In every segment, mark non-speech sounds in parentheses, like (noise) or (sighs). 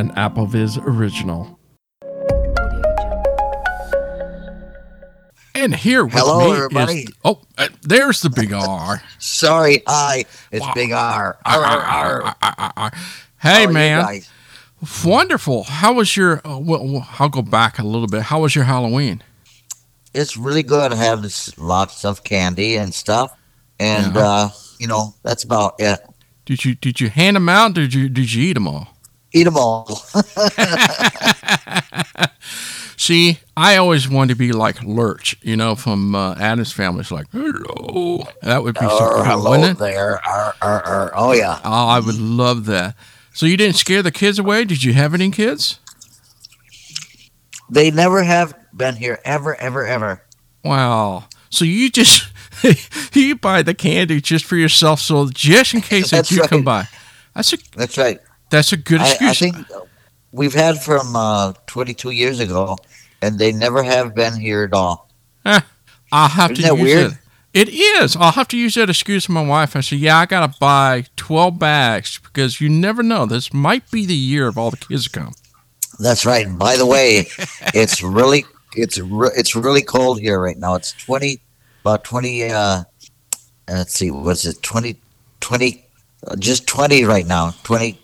an AppleVis original. And here with Hello, me everybody. is oh, uh, there's the big R. (laughs) Sorry, hi, it's Big R. R, R, R. Hey How are man, wonderful. How was your? Uh, well, well, I'll go back a little bit. How was your Halloween? It's really good. I have this, lots of candy and stuff, and Yeah. uh, you know that's about it. Did you did you hand them out? Did you did you eat them all? Eat them all. (laughs) See, I always wanted to be like Lurch, you know, from uh, Addams family. It's like, hello. That would be so cool, hello wouldn't it? there. R, R, R. Oh yeah. Oh, I would love that. So you didn't scare the kids away? Did you have any kids? They never have been here ever, ever, ever. Wow. So you just (laughs) you buy the candy just for yourself, so just in case (laughs) that you come by. That's a That's right. That's a good excuse. I think we've had from uh, 22 years ago, and they never have been here at all. I'll have Isn't to that use weird? it. It is. I'll have to use that excuse for my wife. I said, "Yeah, I gotta buy twelve bags because you never know. This might be the year of all the kids come." That's right. And by the way, (laughs) it's really it's re- it's really cold here right now. It's 20 about 20 uh let's see, what's it 20 20 uh, just 20 right now. 20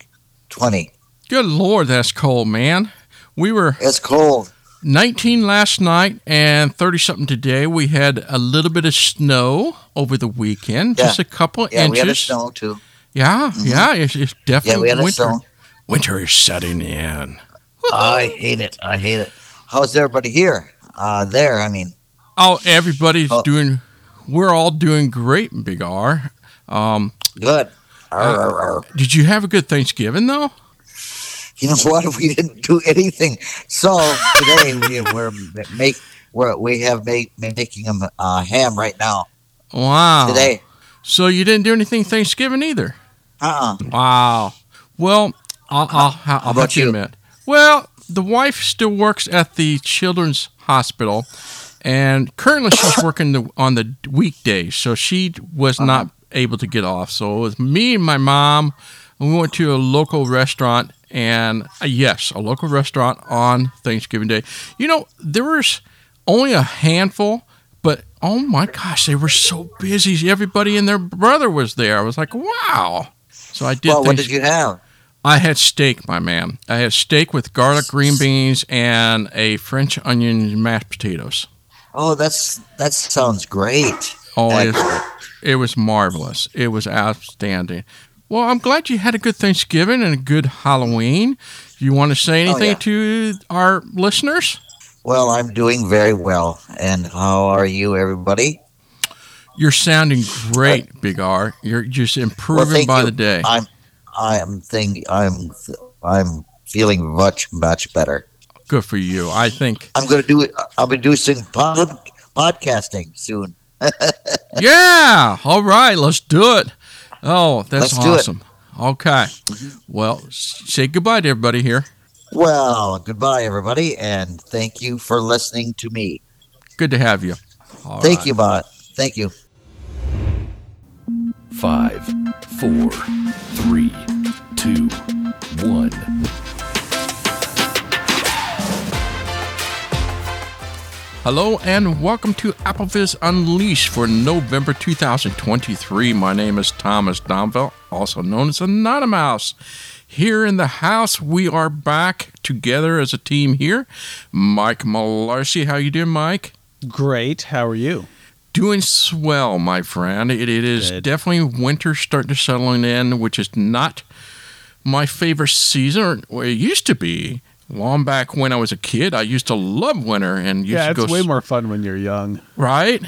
20. Good lord, that's cold, man. We were It's cold. 19 last night and 30 something today. We had a little bit of snow over the weekend, just a couple Yeah, we had a inches. snow too. Yeah, yeah, it's, it's Yeah, definitely we had a winter. snow. Winter is setting in. I hate it. I hate it. How's everybody here? Uh there, I mean. Oh, everybody's Oh. doing. We're all doing great, Big R. Um, Good. Arr. did you have a good Thanksgiving though? You know what? (laughs) We didn't do anything. So today we, we're make we're, we have made making a uh, ham right now Wow. today. So you didn't do anything Thanksgiving either. Uh uh Wow. Well, I'll, I'll, I'll, I'll you? admit. Well, the wife still works at the Children's Hospital, and currently she's working the, on the weekdays, so she was Uh-huh. not able to get off. So it was me and my mom. and We went to a local restaurant, and uh, yes, a local restaurant on Thanksgiving Day. You know, there was only a handful, but oh my gosh, they were so busy. Everybody and their brother was there. I was like, wow. So I did. Well, what did you have? I had steak, my man. I had steak with garlic green beans and a French onion mashed potatoes. Oh, that's that sounds great. Oh, it, was marvelous. It was outstanding. Well, I'm glad you had a good Thanksgiving and a good Halloween. You want to say oh, anything yeah. to our listeners? Well, I'm doing very well. And how are you, everybody? You're sounding great, Big R. You're just improving thank by you. the day. I'm I am think I'm I'm feeling much much better. Good for you. I think. I'm gonna do it. I'll be doing some pod, podcasting soon. Yeah. All right. Let's do it. Oh, that's Let's awesome. Okay. Well, say goodbye to everybody here. Well, goodbye, everybody, and thank you for listening to me. Good to have you. All thank right. you, Bot. Thank you. Five, four, three, two, one. Hello and welcome to AppleVis Unleashed for November 2023. My name is Thomas Domville, also known as Anonymous. Here in the house, we are back together as a team here. Mike Malarsie, how you doing, Mike? Great. How are you? Doing swell, my friend. It, it is Good. definitely winter starting to settling in, which is not my favorite season. Or it used to be. Long back when I was a kid, I used to love winter and used yeah, it's way s- more fun when you're young. right?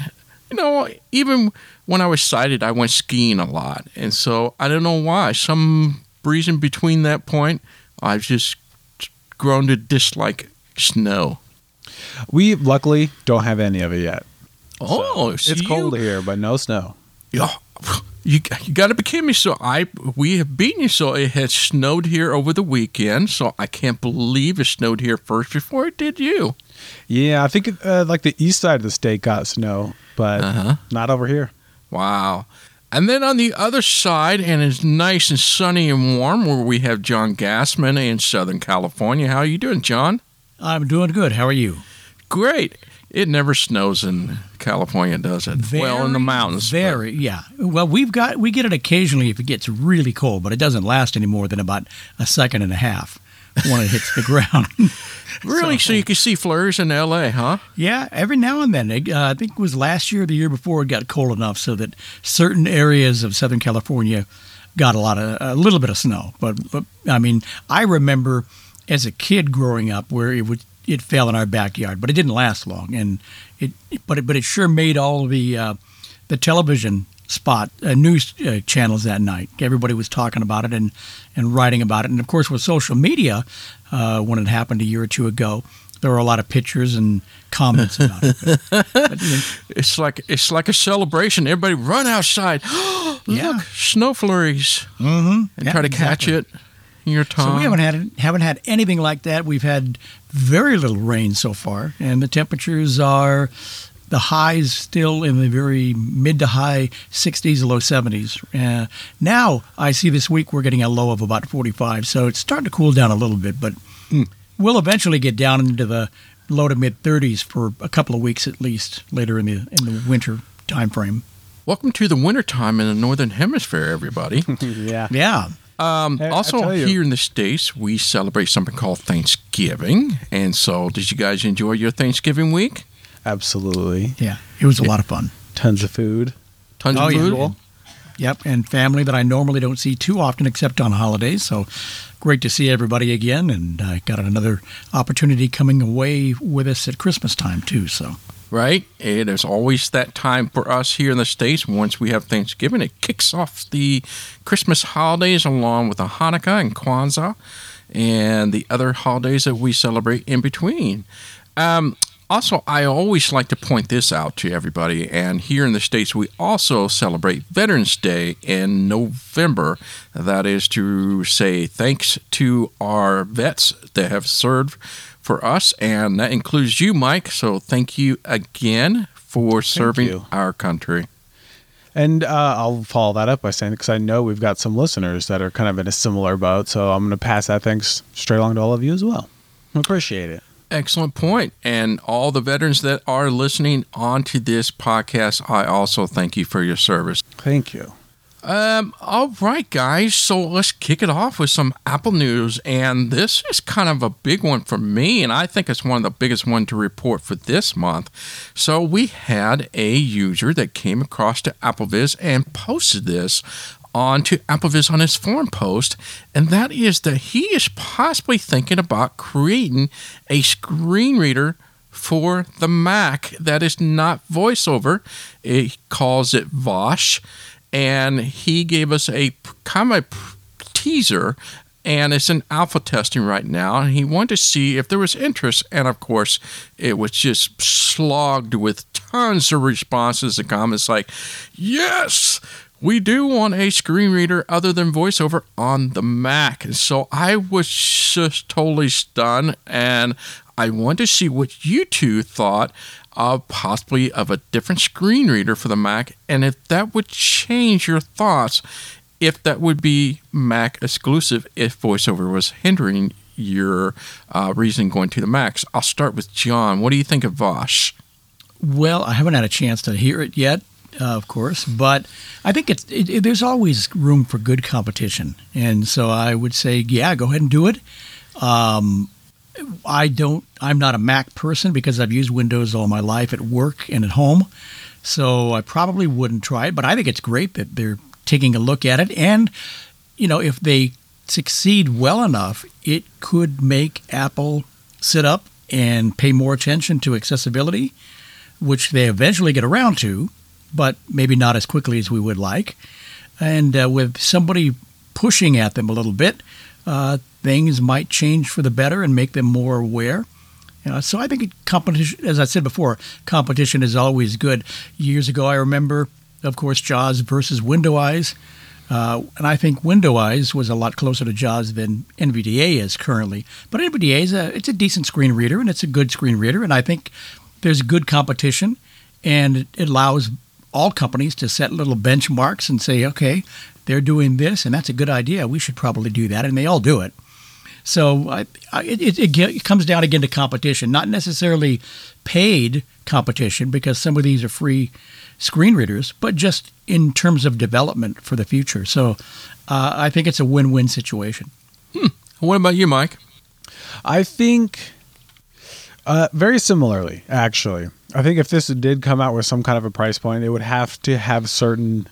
You know, even when I was sighted, I went skiing a lot. And so I don't know why. Some reason between that point, I've just grown to dislike snow. We luckily don't have any of it yet. Oh, so it's you- cold here, but no snow. Yeah, you you got to be kidding me. So I we have beaten you. So it has snowed here over the weekend. So I can't believe it snowed here first before it did you. Yeah, I think uh, like the east side of the state got snow, but Uh huh. not over here. Wow. And then on the other side, and it's nice and sunny and warm, where we have John Gassman in Southern California. How are you doing, John? I'm doing good. How are you? Great. It never snows in California, does it? Very, well, in the Very, mountains. but- Very, yeah. Well, we've got we get it occasionally if it gets really cold, but it doesn't last any more than about a second and a half when it hits the (laughs) ground. (laughs) Really? So, you can see flurries in L.A., huh? yeah, every now and then. It, uh, I think it was last year, or the year before, it got cold enough so that certain areas of Southern California got a lot of a little bit of snow. But, but I mean, I remember as a kid growing up where it would it fell in our backyard, but it didn't last long, and it but it, but it sure made all the uh, the television spot uh, news uh, channels that night. Everybody was talking about it and and writing about it, and of course with social media, uh, when it happened a year or two ago, there were a lot of pictures and comments about it. But, (laughs) but, you know, It's like it's like a celebration. Everybody run outside. (gasps) Look, Yeah. snow flurries, mhm. and Yeah, try to catch it in your So we haven't had haven't had anything like that. We've had very little rain so far, and the temperatures are the highs still in the very mid to high 60s, low 70s. Uh, now I see this week we're getting a low of about 45, so it's starting to cool down a little bit, but we'll eventually get down into the low to mid 30s for a couple of weeks at least later in the in the winter time frame. Welcome to the wintertime in the northern hemisphere, everybody. (laughs) yeah. Yeah. Um, I also, tell you- here in the states, we celebrate something called Thanksgiving. And so, did you guys enjoy your Thanksgiving week? Absolutely. Yeah. It was a lot of fun. Tons of food. Tons Oh, of yeah. food. Yep, and family that I normally don't see too often except on holidays. So great to see everybody again, and I got another opportunity coming away with us at Christmas time too. So right? It is always that time for us here in the States. Once we have Thanksgiving, it kicks off the Christmas holidays along with the Hanukkah and Kwanzaa and the other holidays that we celebrate in between. Um, also, I always like to point this out to everybody. And here in the States, we also celebrate Veterans Day in November. That is to say thanks to our vets that have served for us. And that includes you, Mike. So thank you again for serving our country. And uh, I'll follow that up by saying, because I know we've got some listeners that are kind of in a similar boat. So I'm going to pass that thanks straight along to all of you as well. Appreciate it. Excellent point. And all the veterans that are listening onto this podcast, I also thank you for your service. Thank you. Um, all right, guys. So let's kick it off with some Apple news. And this is kind of a big one for me, and I think it's one of the biggest one to report for this month. So we had a user that came across to AppleVis and posted this onto AppleVis on his forum post, and that is that he is possibly thinking about creating a screen reader for the Mac that is not voiceover. He calls it Vosh, and he gave us a kind of a teaser. And it's in alpha testing right now. And he wanted to see if there was interest. And of course, it was just slogged with tons of responses and comments like, Yes, we do want a screen reader other than voiceover on the Mac. And so I was just totally stunned. And I wanted to see what you two thought of possibly of a different screen reader for the Mac and if that would change your thoughts if that would be Mac exclusive if voiceover was hindering your uh, reason going to the Macs. I'll start with John. What do you think of Vosh? Well, I haven't had a chance to hear it yet, uh, of course, but I think it's it, it, there's always room for good competition, and so I would say, yeah, go ahead and do it. Um, I don't. I'm not a Mac person because I've used Windows all my life at work and at home, so I probably wouldn't try it. But I think it's great that they're taking a look at it, and you know, if they succeed well enough, it could make Apple sit up and pay more attention to accessibility which they eventually get around to, but maybe not as quickly as we would like. And uh, with somebody pushing at them a little bit, uh, things might change for the better and make them more aware. You know, so I think competition, as I said before, competition is always good. Years ago, I remember, of course, JAWS versus Window Eyes. Uh, and I think Window Eyes was a lot closer to JAWS than NVDA is currently. But NVDA is a it's a decent screen reader and it's a good screen reader, and I think there's good competition, and it allows all companies to set little benchmarks and say, okay, they're doing this, and that's a good idea. We should probably do that, and they all do it. So I, I, it, it, it comes down again to competition, not necessarily paid competition, because some of these are free screen readers, but just in terms of development for the future. So uh, I think it's a win-win situation. What about you, Mike? I think uh, very similarly, actually. I think if this did come out with some kind of a price point, it would have to have certain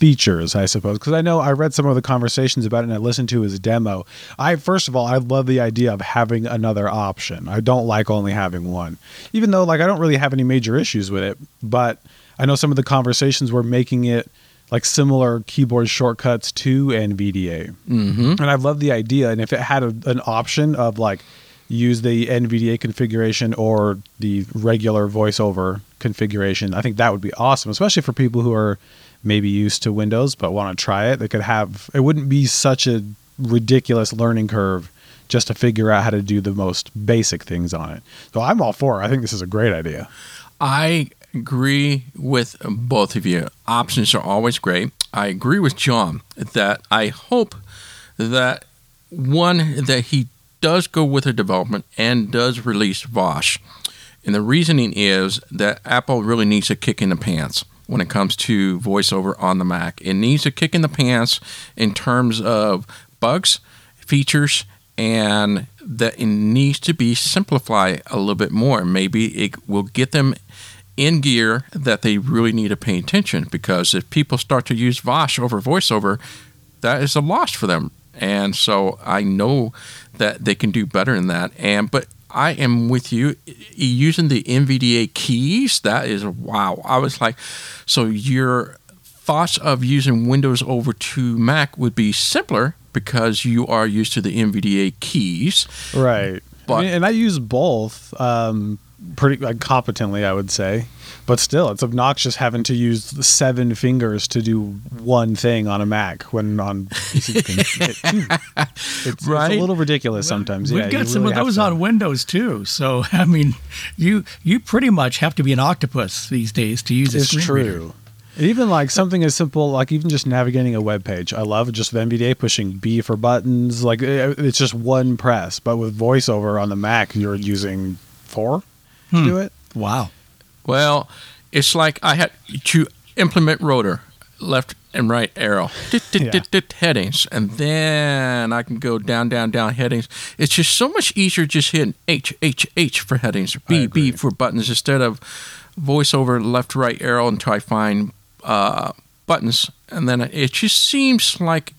features, I suppose. Because I know I read some of the conversations about it and I listened to his demo. I first of all, I love the idea of having another option. I don't like only having one, even though like I don't really have any major issues with it. But I know some of the conversations were making it like similar keyboard shortcuts to NVDA, mm-hmm. and I love the idea. And if it had a, an option of like use the NVDA configuration or the regular voiceover configuration, I think that would be awesome, especially for people who are maybe used to Windows but want to try it. They could have it wouldn't be such a ridiculous learning curve just to figure out how to do the most basic things on it. So I'm all for it. I think this is a great idea. I agree with both of you. Options are always great. I agree with John that I hope that one that he does go with the development and does release Vosh. And the reasoning is that Apple really needs a kick in the pants when it comes to voiceover on the Mac. It needs a kick in the pants in terms of bugs, features, and that it needs to be simplified a little bit more. Maybe it will get them in gear that they really need to pay attention because if people start to use Vosh over voiceover, that is a loss for them. And so I know that they can do better than that. And but I am with you using the NVDA keys. That is wow. I was like, so your thoughts of using Windows over to Mac would be simpler because you are used to the NVDA keys. Right. But- I mean, and I use both um, pretty like, competently, I would say. But still, it's obnoxious having to use seven fingers to do one thing on a Mac when on (laughs) PC can hit two. It's, it's a little ridiculous sometimes. We've yeah, got some really of those on Windows too. So (laughs) I mean, you you pretty much have to be an octopus these days to use a It's true. reader. Even like something as simple, like even just navigating a web page. I love just NVDA pushing B for buttons. Like eh, it's just one press. But with VoiceOver on the Mac, you're using four to do it. Wow. Well, it's like I had to implement rotor, left and right arrow, (laughs) dit, dit, Yeah. dit, dit, headings, and then I can go down, down, down headings. It's just so much easier just hitting H, H, H for headings, B, B for buttons instead of voiceover left, right arrow until I find uh, buttons, and then it just seems like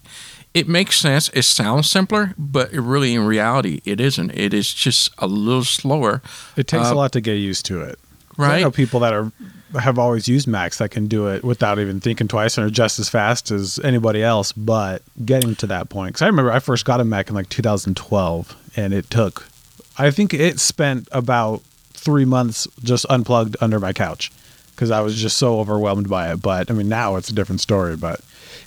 it makes sense. It sounds simpler, but it really, in reality, it isn't. It is just a little slower. It takes Uh, a lot to get used to it. 'Cause I Right. know people that are have always used Macs that can do it without even thinking twice and are just as fast as anybody else. But getting to that point, because I remember I first got a Mac in like 2012, and it took, I think it spent about three months just unplugged under my couch because I was just so overwhelmed by it. But I mean, now it's a different story. But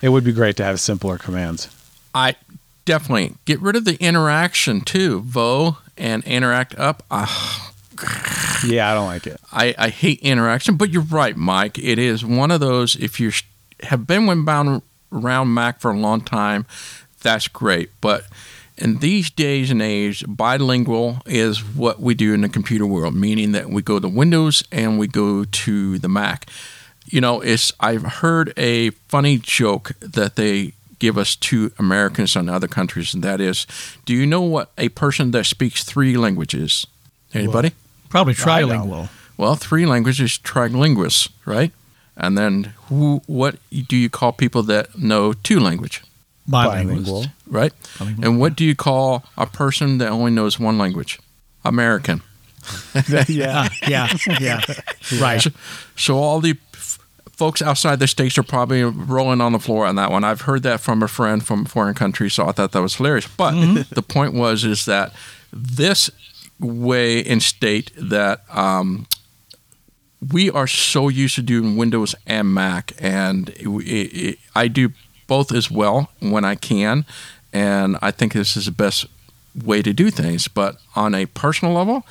it would be great to have simpler commands. I definitely get rid of the interaction too. Vo and interact up. Ah, Yeah, I don't like it. I, I hate interaction, but you're right, Mike. It is one of those. If you have been bound around Mac for a long time, that's great. But in these days and age, bilingual is what we do in the computer world, meaning that we go to Windows and we go to the Mac. You know, it's I've heard a funny joke that they give us to Americans in other countries, and that is, do you know what a person that speaks three languages? Anybody? Probably trilingual. Well, three languages, trilinguists, right? And then who? What do you call people that know two language, Bilingual. right? Bilingual, And what do you call a person that only knows one language? American. (laughs) Ah, yeah, yeah, yeah. (laughs) Right. So, so all the f- folks outside the states are probably rolling on the floor on that one. I've heard that from a friend from a foreign country, so I thought that was hilarious. But the point was is that this way in state that um, we are so used to doing Windows and Mac, and it, it, I do both as well when I can, and I think this is the best way to do things. But on a personal level,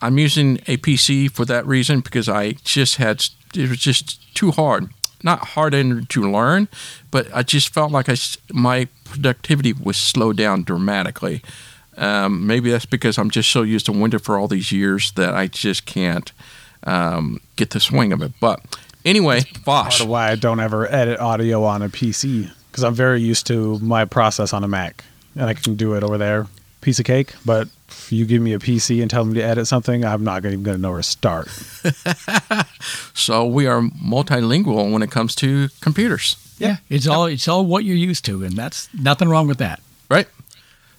I'm using a PC for that reason because I just had it was just too hard. Not hard to learn, but I just felt like I my productivity was slowed down dramatically. Um, maybe that's because I'm just so used to Windows for all these years that I just can't um, get the swing of it. But anyway, Part of why I don't ever edit audio on a PC because I'm very used to my process on a Mac and I can do it over there. Piece of cake. But if you give me a PC and tell me to edit something, I'm not even going to know where to start. (laughs) So we are multilingual when it comes to computers, Yeah, it's all it's all what you're used to, and that's nothing wrong with that. right?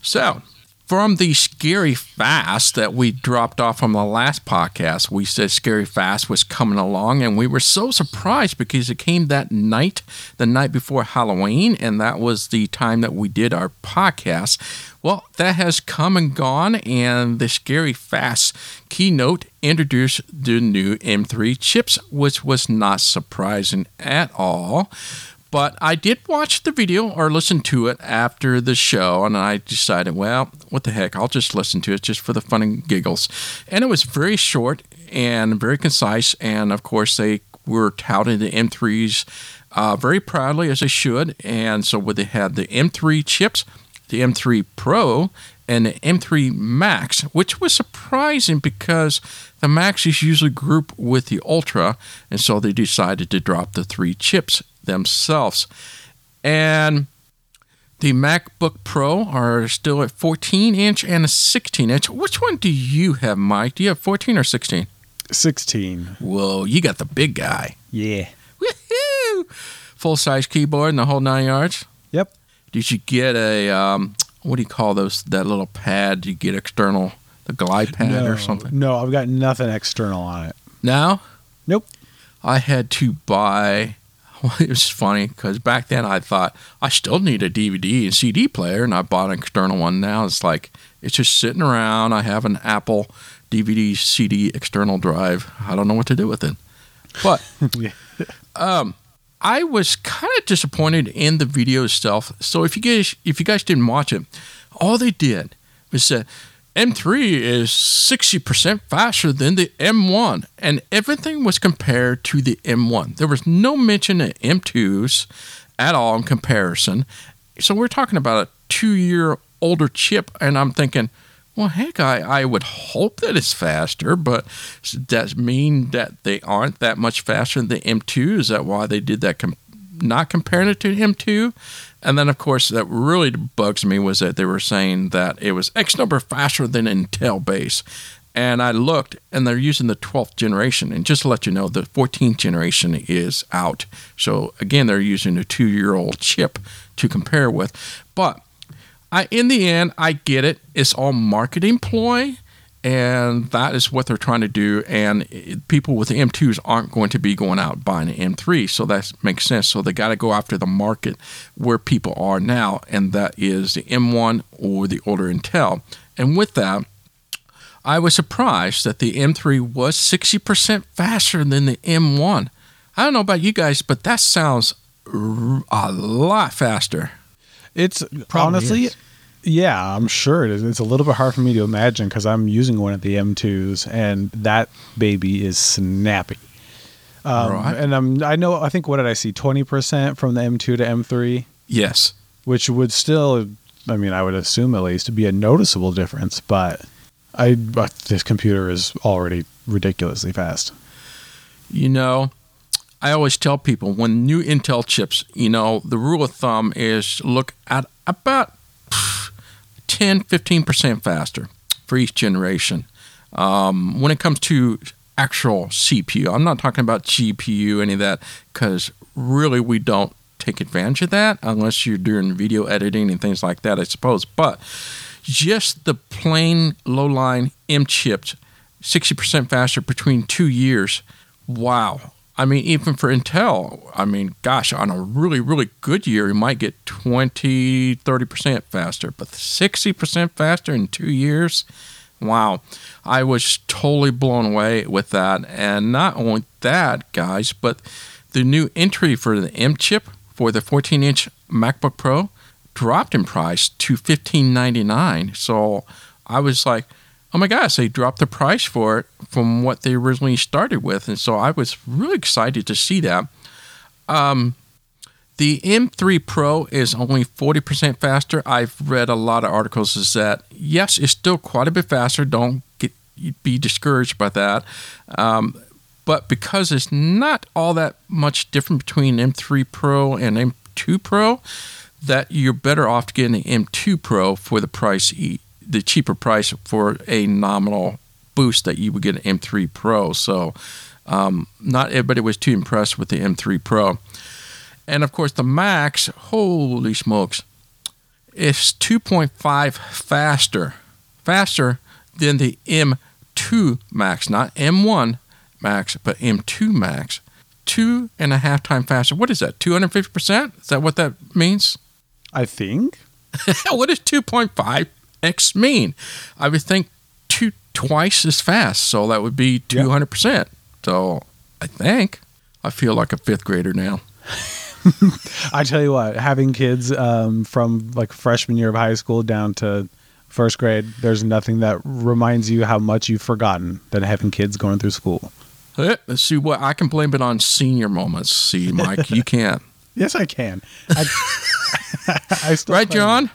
So from the scary fast that we dropped off from the last podcast, we said scary fast was coming along, and we were so surprised because it came that night, the night before Halloween, and that was the time that we did our podcast. Well, that has come and gone, and the scary fast keynote introduced the new M3 chips, which was not surprising at all. But I did watch the video or listen to it after the show, and I decided, well, what the heck, I'll just listen to it just for the fun and giggles. And it was very short and very concise, and of course, they were touting the M3s uh, very proudly, as they should. And so, they had the M3 chips, the M3 Pro, and the M3 Max, which was surprising because the Max is usually grouped with the Ultra, and so they decided to drop the three chips themselves. And the MacBook Pro are still at 14 inch and a 16 inch. Which one do you have, Mike? Do you have 14 or 16? 16. Whoa, you got the big guy. Yeah. Woohoo! Full size keyboard and the whole nine yards. Yep. Did you get a um, what do you call those? That little pad you get external, the glide pad no, or something? No, I've got nothing external on it. Now Nope. I had to buy. (laughs) It was funny because back then I thought I still need a DVD and CD player, and I bought an external one. Now it's like it's just sitting around. I have an Apple DVD CD external drive. I don't know what to do with it. But (laughs) Yeah. Um, I was kind of disappointed in the video itself. So if you guys if you guys didn't watch it, all they did was say M3 is 60% faster than the M1 and everything was compared to the M1. There was no mention of M2s at all in comparison. So we're talking about a 2-year older chip and I'm thinking well, heck, I, I would hope that it's faster, but does that mean that they aren't that much faster than the M2? Is that why they did that? Com- not comparing it to M2? And then, of course, that really bugs me was that they were saying that it was X number faster than Intel base. And I looked, and they're using the 12th generation. And just to let you know, the 14th generation is out. So, again, they're using a two year old chip to compare with. But I, in the end, I get it. It's all marketing ploy, and that is what they're trying to do. And people with M2s aren't going to be going out buying an M3, so that makes sense. So they got to go after the market where people are now, and that is the M1 or the older Intel. And with that, I was surprised that the M3 was 60% faster than the M1. I don't know about you guys, but that sounds a lot faster. It's Probably honestly, is. Yeah, I'm sure it is. It's a little bit hard for me to imagine because I'm using one of the M2s and that baby is snappy. Um, Right. And I'm, I know, I think, what did I see? 20% from the M2 to M3, Yes. which would still, I mean, I would assume at least to be a noticeable difference, but I, but this computer is already ridiculously fast. You know, I always tell people when new Intel chips, you know, the rule of thumb is look at about 10, 15% faster for each generation. Um, when it comes to actual CPU, I'm not talking about GPU, any of that, because really we don't take advantage of that unless you're doing video editing and things like that, I suppose. But just the plain low line M chips, 60% faster between two years. Wow. I mean, even for Intel, I mean, gosh, on a really, really good year, you might get 20, 30% faster, but 60% faster in two years? Wow. I was totally blown away with that. And not only that, guys, but the new entry for the M chip for the 14 inch MacBook Pro dropped in price to $15.99. So I was like, oh my gosh, they dropped the price for it from what they originally started with. And so I was really excited to see that. Um, the M3 Pro is only 40% faster. I've read a lot of articles is that, yes, it's still quite a bit faster. Don't get be discouraged by that. Um, but because it's not all that much different between M3 Pro and M2 Pro, that you're better off getting the M2 Pro for the price, the cheaper price for a nominal boost that you would get an M3 Pro. So um, not everybody was too impressed with the M3 Pro. And of course, the Max, holy smokes, it's 2.5 faster, faster than the M2 Max, not M1 Max, but M2 Max. Two and a half time faster. What is that? 250%? Is that what that means? I think. (laughs) what is 2.5? X mean? I would think two twice as fast, so that would be two hundred percent. So I think I feel like a fifth grader now. (laughs) I tell you what, having kids um, from like freshman year of high school down to first grade, there's nothing that reminds you how much you've forgotten than having kids going through school. Eh, let's see what I can blame it on senior moments. See, Mike, you can't. (laughs) yes, I can. I, (laughs) I right, John? It.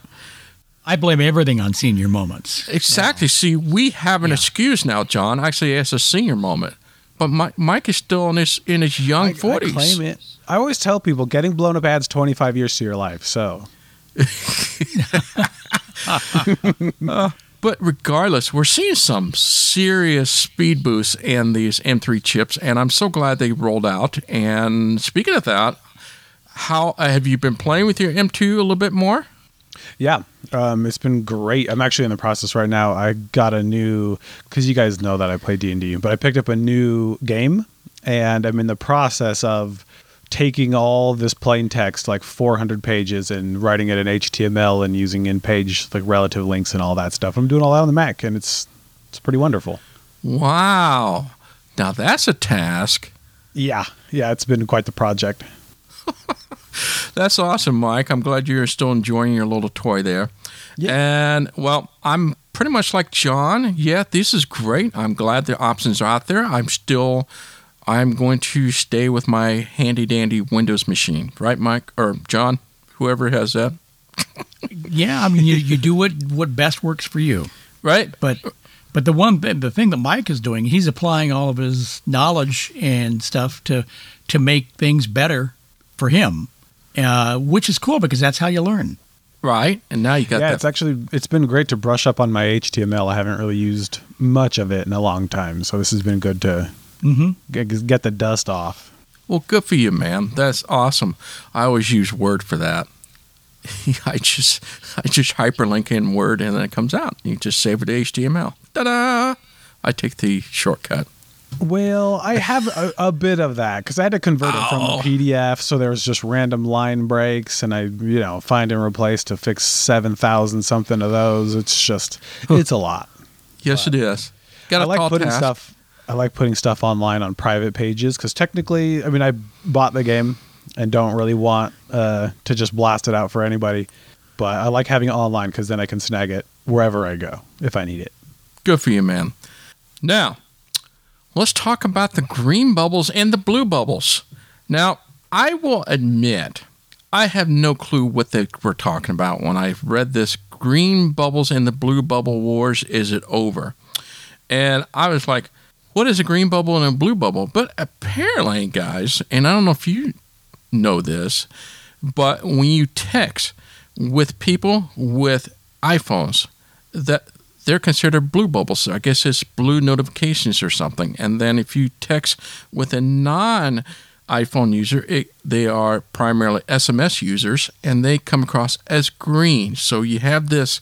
I blame everything on senior moments. Exactly. See, we have an yeah. excuse now, John. Actually, it's a senior moment, but Mike, Mike is still in his in his young forties. I, I claim it. I always tell people getting blown up adds twenty five years to your life. So. (laughs) uh, but regardless, we're seeing some serious speed boosts in these M3 chips, and I'm so glad they rolled out. And speaking of that, how uh, have you been playing with your M2 a little bit more? Yeah, um, it's been great. I'm actually in the process right now. I got a new because you guys know that I play D and D, but I picked up a new game, and I'm in the process of taking all this plain text, like 400 pages, and writing it in HTML and using in-page like relative links and all that stuff. I'm doing all that on the Mac, and it's it's pretty wonderful. Wow! Now that's a task. Yeah, yeah, it's been quite the project. (laughs) that's awesome, Mike. I'm glad you're still enjoying your little toy there. Yeah. And well, I'm pretty much like John. Yeah, this is great. I'm glad the options are out there. I'm still I'm going to stay with my handy dandy Windows machine, right, Mike or John, whoever has that. (laughs) yeah, I mean, you, you do what what best works for you, right? But but the one the thing that Mike is doing, he's applying all of his knowledge and stuff to to make things better for him, uh, which is cool because that's how you learn. Right, and now you got. Yeah, that. it's actually it's been great to brush up on my HTML. I haven't really used much of it in a long time, so this has been good to mm-hmm. get, get the dust off. Well, good for you, man. That's awesome. I always use Word for that. (laughs) I just I just hyperlink in Word and then it comes out. You just save it to HTML. Ta da! I take the shortcut. Well, I have a, a bit of that because I had to convert it from a oh. PDF, so there was just random line breaks, and I, you know, find and replace to fix seven thousand something of those. It's just, it's a lot. Yes, but it is. Got I like putting task. stuff I like putting stuff online on private pages because technically, I mean, I bought the game and don't really want uh, to just blast it out for anybody. But I like having it online because then I can snag it wherever I go if I need it. Good for you, man. Now, let's talk about the green bubbles and the blue bubbles. Now, I will admit, I have no clue what they were talking about when I read this green bubbles and the blue bubble wars. Is it over? And I was like, what is a green bubble and a blue bubble? But apparently, guys, and I don't know if you know this, but when you text with people with iPhones, that they're considered blue bubbles. I guess it's blue notifications or something. And then if you text with a non iPhone user, it, they are primarily SMS users and they come across as green. So you have this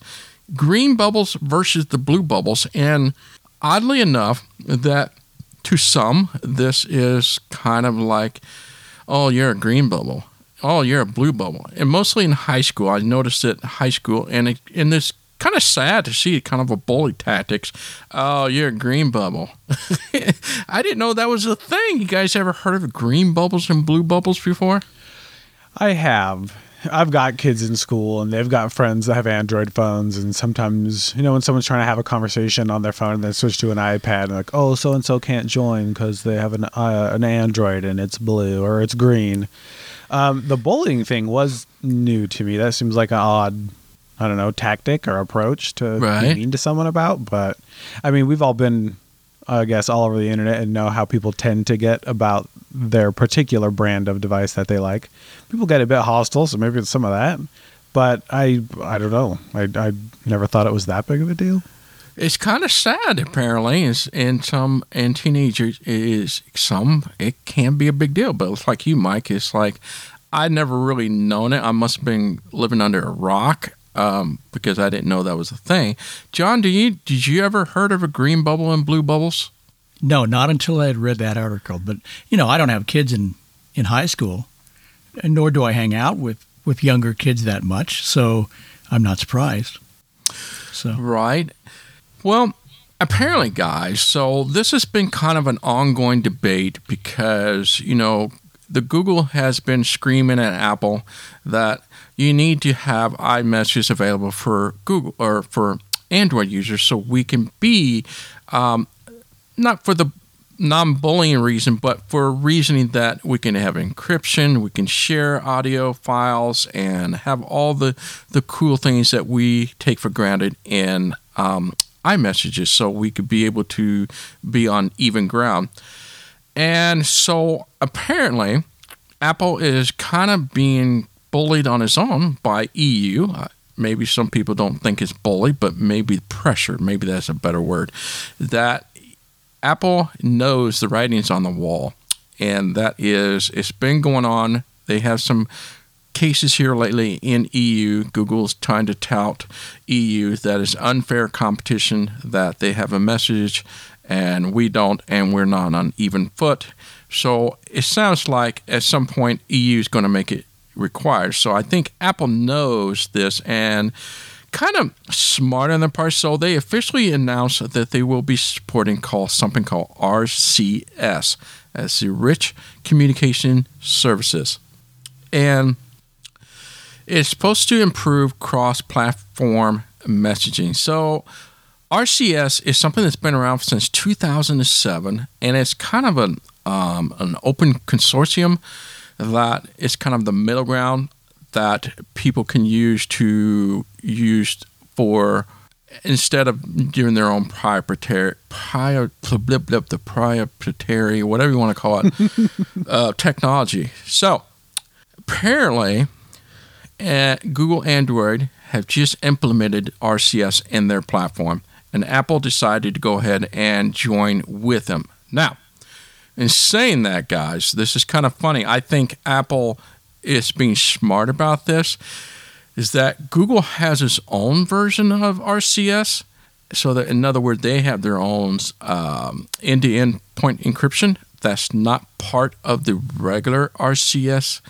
green bubbles versus the blue bubbles. And oddly enough, that to some, this is kind of like, oh, you're a green bubble. Oh, you're a blue bubble. And mostly in high school, I noticed it in high school, and it, and it's kind of sad to see kind of a bully tactics. Oh, you're a green bubble. (laughs) I didn't know that was a thing. You guys ever heard of green bubbles and blue bubbles before? I have. I've got kids in school and they've got friends that have Android phones. And sometimes, you know, when someone's trying to have a conversation on their phone and then switch to an iPad, and like, oh, so and so can't join because they have an uh, an Android and it's blue or it's green. Um, the bullying thing was new to me. That seems like an odd, I don't know, tactic or approach to Right. be mean to someone about. But I mean, we've all been, I guess, all over the internet and know how people tend to get about their particular brand of device that they like. People get a bit hostile, so maybe it's some of that. But I, I don't know. I, I never thought it was that big of a deal. It's kind of sad, apparently, is in some in teenagers is some it can be a big deal. But it's like you, Mike. It's like I never really known it. I must have been living under a rock um, because I didn't know that was a thing. John, do you did you ever heard of a green bubble and blue bubbles? No, not until I had read that article. But you know, I don't have kids in in high school, and nor do I hang out with with younger kids that much. So I'm not surprised. So Right. Well, apparently, guys, so this has been kind of an ongoing debate because, you know, the Google has been screaming at Apple that you need to have iMessages available for Google or for Android users so we can be um, not for the non-bullying reason, but for reasoning that we can have encryption, we can share audio files, and have all the the cool things that we take for granted in um, iMessages, so we could be able to be on even ground. And so apparently, Apple is kind of being bullied on his own by EU. Uh, Maybe some people don't think it's bully, but maybe pressure, maybe that's a better word. That Apple knows the writing's on the wall, and that is it's been going on. They have some cases here lately in EU. Google's trying to tout EU that is unfair competition, that they have a message and we don't, and we're not on even foot. So it sounds like at some point EU is going to make it required. So I think Apple knows this and kind of smart on their part. So they officially announced that they will be supporting call something called RCS, as the Rich Communication Services, and it's supposed to improve cross-platform messaging. So RCS is something that's been around since 2007, and it's kind of an um, an open consortium that is kind of the middle ground that people can use to use for instead of doing their own proprietary prior blip, blip, the proprietary whatever you want to call it (laughs) uh, technology. So apparently, uh, Google Android have just implemented RCS in their platform, and Apple decided to go ahead and join with them. Now, in saying that, guys, this is kind of funny. I think Apple is being smart about this. Is that Google has its own version of RCS? So that, in other words, they have their own um, end-to-end point encryption. That's not part of the regular RCS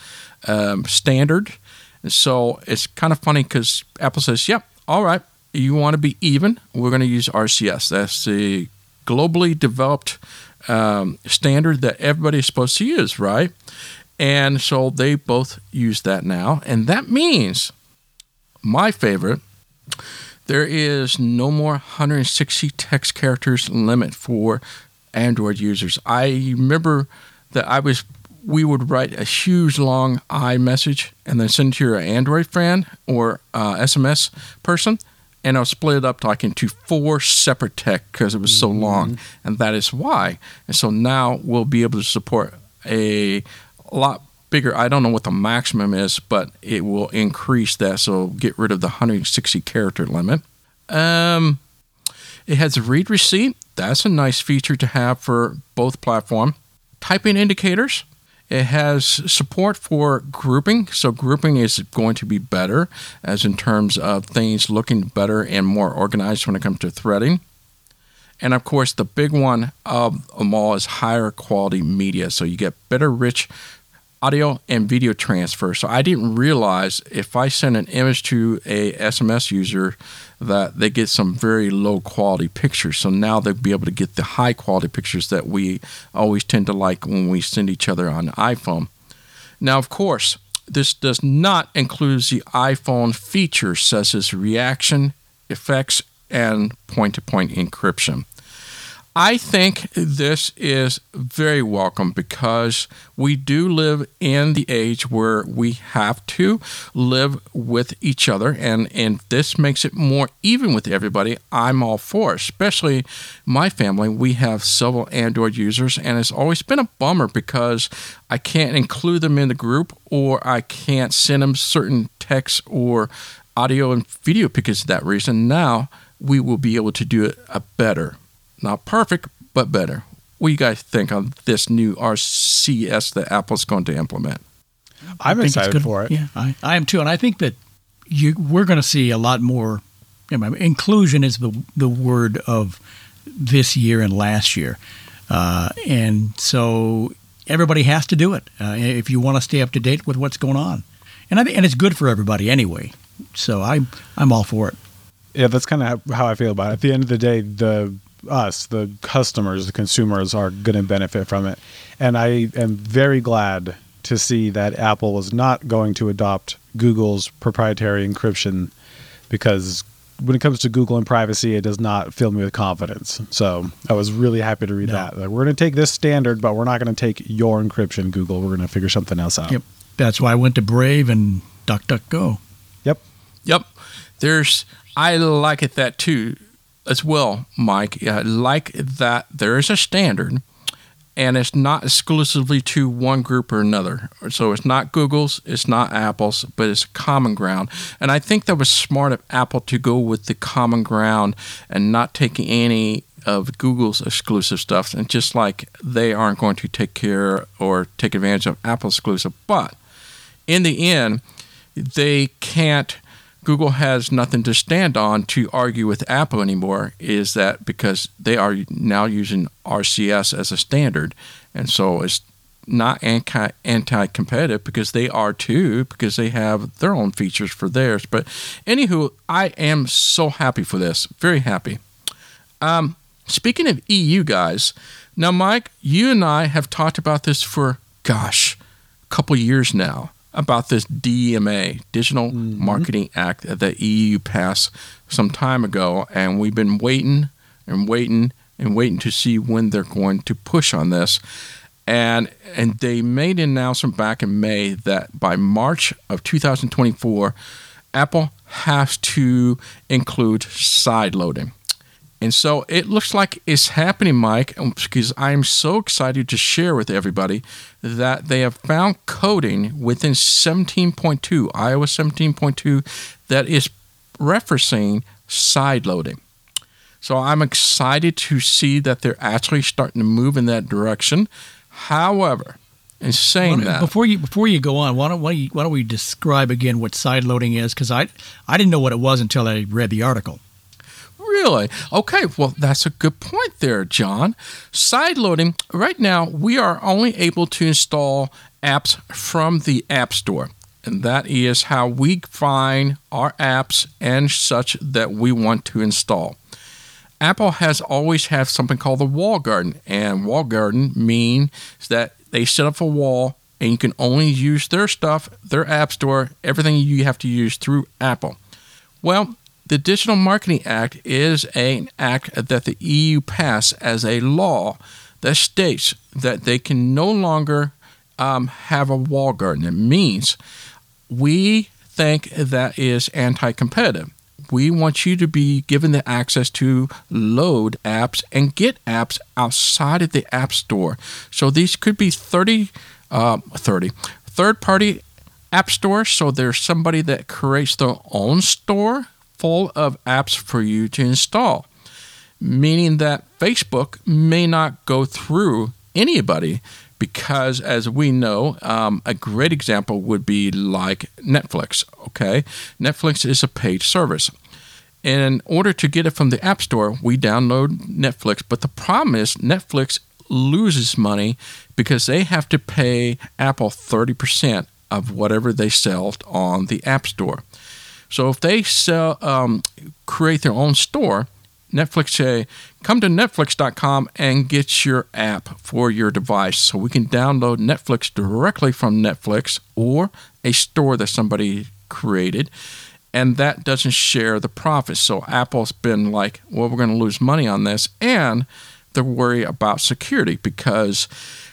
um, standard. And so it's kind of funny because Apple says, "Yep, all right, you want to be even? We're going to use RCS. That's the globally developed um, standard that everybody's supposed to use, right?" And so they both use that now, and that means my favorite. There is no more 160 text characters limit for Android users. I remember that I was we would write a huge long iMessage and then send it to your Android friend or uh, SMS person, and I'll split it up like into four separate tech because it was so long, and that is why. And so now we'll be able to support a lot bigger. I don't know what the maximum is, but it will increase that. So get rid of the 160 character limit. Um, it has a read receipt. That's a nice feature to have for both platform. Typing indicators. It has support for grouping. So grouping is going to be better as in terms of things looking better and more organized when it comes to threading. And of course, the big one of them all is higher quality media. So you get better, rich audio and video transfer. So I didn't realize if I send an image to a SMS user that they get some very low quality pictures. So now they'll be able to get the high quality pictures that we always tend to like when we send each other on iPhone. Now, of course, this does not include the iPhone features such as reaction, effects, and point to point encryption. I think this is very welcome because we do live in the age where we have to live with each other, and, and this makes it more even with everybody. I'm all for, especially my family. We have several Android users, and it's always been a bummer because I can't include them in the group or I can't send them certain texts or audio and video because of that reason. Now we will be able to do it a better not perfect, but better. What do you guys think on this new RCS that Apple's going to implement? I'm I it's excited good. for it. Yeah, I, I am too, and I think that you we're going to see a lot more. You know, inclusion is the the word of this year and last year, uh, and so everybody has to do it uh, if you want to stay up to date with what's going on, and I think and it's good for everybody anyway. So I'm I'm all for it. Yeah, that's kind of how I feel about it. At the end of the day, the us, the customers, the consumers are going to benefit from it. And I am very glad to see that Apple was not going to adopt Google's proprietary encryption because when it comes to Google and privacy, it does not fill me with confidence. So I was really happy to read No. that. Like, we're going to take this standard, but we're not going to take your encryption, Google. We're going to figure something else out. Yep. That's why I went to Brave and DuckDuckGo. Yep. Yep. There's, I like it that too, as well, Mike. Like that there is a standard and it's not exclusively to one group or another. So it's not Google's, it's not Apple's, but it's common ground. And I think that was smart of Apple to go with the common ground and not taking any of Google's exclusive stuff. And just like they aren't going to take care or take advantage of Apple's exclusive, but in the end, they can't. Google has nothing to stand on to argue with Apple anymore. Is that because they are now using RCS as a standard, and so it's not anti anti competitive because they are too because they have their own features for theirs. But anywho, I am so happy for this. Very happy. Um, speaking of EU guys, now Mike, you and I have talked about this for gosh, a couple years now about this DMA, Digital mm-hmm. Marketing Act that the EU passed some time ago, and we've been waiting and waiting and waiting to see when they're going to push on this. And and they made an announcement back in May that by March of 2024, Apple has to include side loading. And so it looks like it's happening, Mike, um, because I am so excited to share with everybody that they have found coding within 17.2, iOS 17.2, that is referencing side loading. So I'm excited to see that they're actually starting to move in that direction. However, in saying don't- that, before you before you go on, why don't why, don't you- why don't we describe again what side loading is? Because I I didn't know what it was until I read the article. Really? Okay, well, that's a good point there, John. Side loading, right now, we are only able to install apps from the App Store. And that is how we find our apps and such that we want to install. Apple has always had something called the wall garden, and wall garden means that they set up a wall and you can only use their stuff, their app store, everything you have to use through Apple. Well, the Digital Marketing Act is an act that the EU passed as a law that states that they can no longer um, have a wall garden. It means we think that is anti competitive. We want you to be given the access to load apps and get apps outside of the App Store. So these could be 30, uh, 30 third party app stores. So there's somebody that creates their own store full of apps for you to install, meaning that Facebook may not go through anybody because, as we know, um, a great example would be like Netflix. Okay, Netflix is a paid service. In order to get it from the App Store, we download Netflix. But the problem is, Netflix loses money because they have to pay Apple 30% of whatever they sell on the App Store. So if they sell, um, create their own store, Netflix say come to Netflix.com and get your app for your device so we can download Netflix directly from Netflix or a store that somebody created. And that doesn't share the profits. So Apple's been like, well, we're going to lose money on this. And they're worried about security because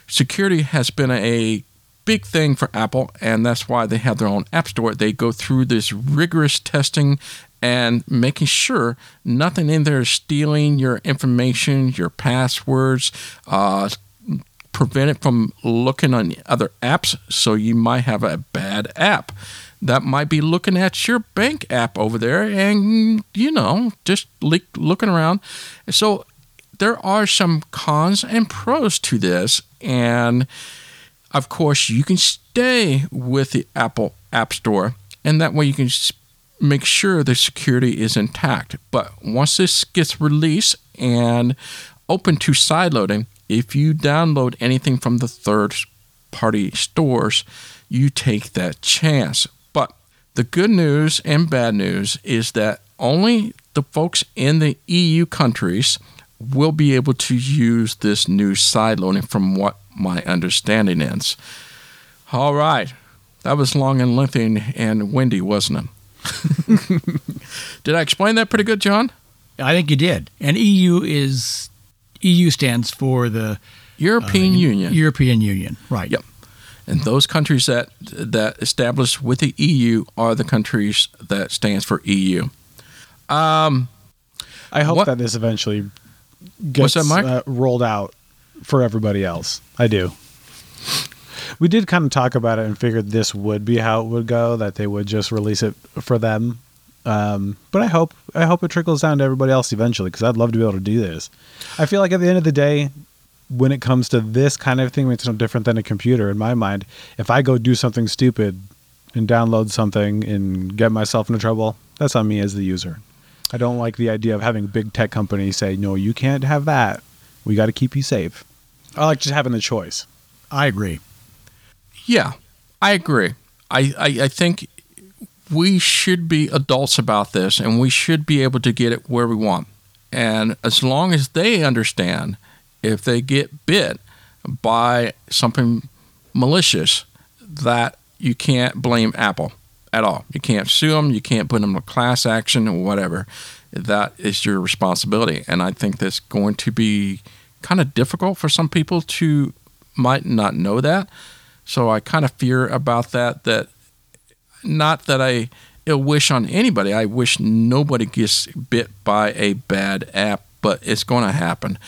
security has been a big thing for Apple, and that's why they have their own App Store. They go through this rigorous testing and making sure nothing in there is stealing your information, your passwords, uh, prevent it from looking on other apps. So you might have a bad app that might be looking at your bank app over there and, you know, just looking around. So there are some cons and pros to this. And of course, you can stay with the Apple App Store, and that way you can make sure the security is intact. But once this gets released and open to sideloading, if you download anything from the third party stores, you take that chance. But the good news and bad news is that only the folks in the EU countries will be able to use this new sideloading from what my understanding is. All right. That was long and lengthy and windy, wasn't it? (laughs) did I explain that pretty good, John? I think you did. And EU is EU stands for the European uh, Union. European Union, right? Yep. And those countries that that established with the EU are the countries that stands for EU. Um, I hope what, that this eventually gets that, uh, rolled out for everybody else. I do. We did kind of talk about it and figured this would be how it would go. That they would just release it for them. Um, but I hope I hope it trickles down to everybody else eventually because I'd love to be able to do this. I feel like at the end of the day, when it comes to this kind of thing, it's no different than a computer in my mind. If I go do something stupid and download something and get myself into trouble, that's on me as the user. I don't like the idea of having big tech companies say, "No, you can't have that. We got to keep you safe." I like just having the choice. I agree. Yeah, I agree. I, I, I think we should be adults about this and we should be able to get it where we want. And as long as they understand if they get bit by something malicious, that you can't blame Apple at all. You can't sue them, you can't put them in a class action or whatever. That is your responsibility. And I think that's going to be kind of difficult for some people to might not know that. So I kind of fear about that. That not that I wish on anybody. I wish nobody gets bit by a bad app, but it's going to happen.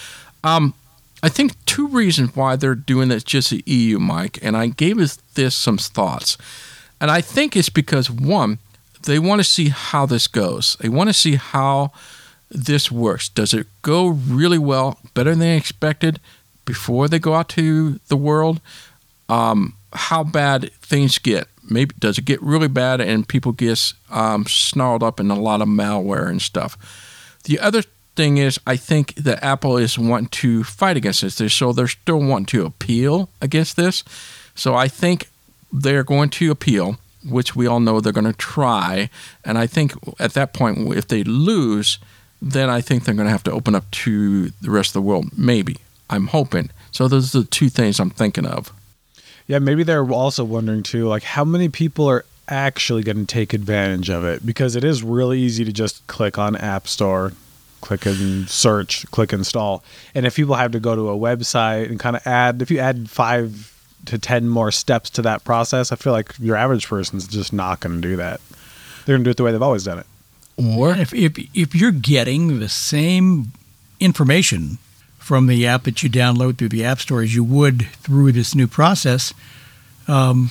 Um, I think two reasons why they're doing this just the EU, Mike, and I gave this some thoughts. And I think it's because one, they want to see how this goes. They want to see how this works. Does it go really well, better than they expected before they go out to the world? Um, how bad things get. Maybe does it get really bad and people get um, snarled up in a lot of malware and stuff. The other thing is, I think that Apple is wanting to fight against this, so they're still wanting to appeal against this. So I think they're going to appeal, which we all know they're going to try. And I think at that point, if they lose, then I think they're going to have to open up to the rest of the world. Maybe. I'm hoping. So those are the two things I'm thinking of. Yeah, maybe they're also wondering too, like how many people are actually going to take advantage of it because it is really easy to just click on App Store, click and search, click install. And if people have to go to a website and kind of add, if you add five to 10 more steps to that process, I feel like your average person's just not going to do that. They're going to do it the way they've always done it. Or if, if, if you're getting the same information from the app that you download through the App Store as you would through this new process, um,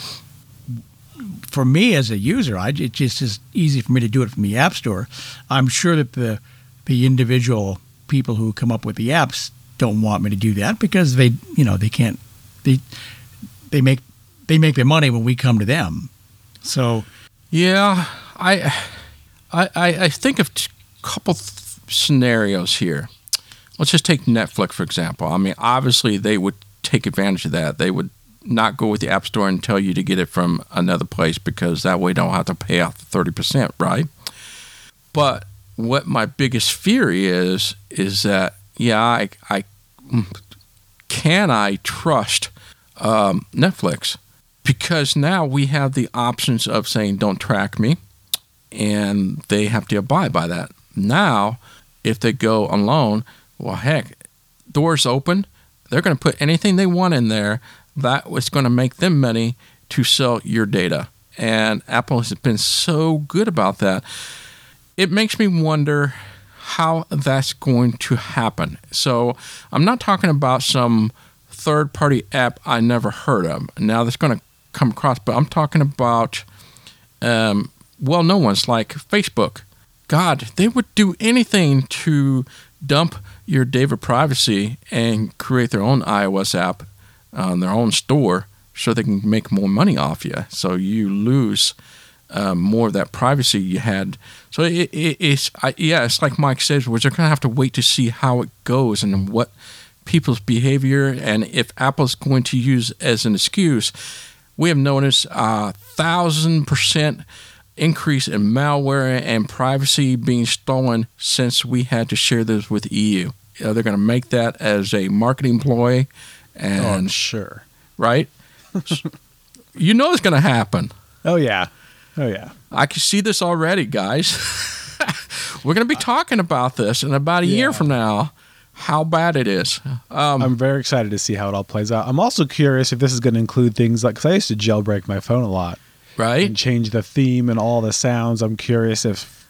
for me as a user, I, it's just as easy for me to do it from the App Store. I'm sure that the the individual people who come up with the apps don't want me to do that because they, you know, they can't they they make they make their money when we come to them. So, yeah, I I, I think of a couple th- scenarios here. Let's just take Netflix, for example. I mean, obviously, they would take advantage of that. They would not go with the App Store and tell you to get it from another place because that way you don't have to pay out the 30%, right? But what my biggest fear is, is that yeah, I, I can I trust um, Netflix because now we have the options of saying don't track me, and they have to abide by that. Now, if they go alone, well, heck, doors open. They're going to put anything they want in there that was going to make them money to sell your data. And Apple has been so good about that. It makes me wonder how that's going to happen. So I'm not talking about some third party app I never heard of. Now that's going to come across, but I'm talking about um, well known ones like Facebook. God, they would do anything to dump your data privacy and create their own iOS app on their own store so they can make more money off you. So you lose um, more of that privacy you had. So it, it, it's I, yeah, it's like Mike says, we're just gonna have to wait to see how it goes and what people's behavior and if Apple's going to use as an excuse. We have noticed a thousand percent increase in malware and privacy being stolen since we had to share this with EU. Know, they're going to make that as a marketing ploy, and oh, sure, right? (laughs) you know it's going to happen. Oh yeah, oh yeah. I can see this already, guys. (laughs) We're going to be talking about this in about a Yeah. year from now. How bad it is. Um, I'm very excited to see how it all plays out. I'm also curious if this is going to include things like because I used to jailbreak my phone a lot right? and change the theme and all the sounds. I'm curious if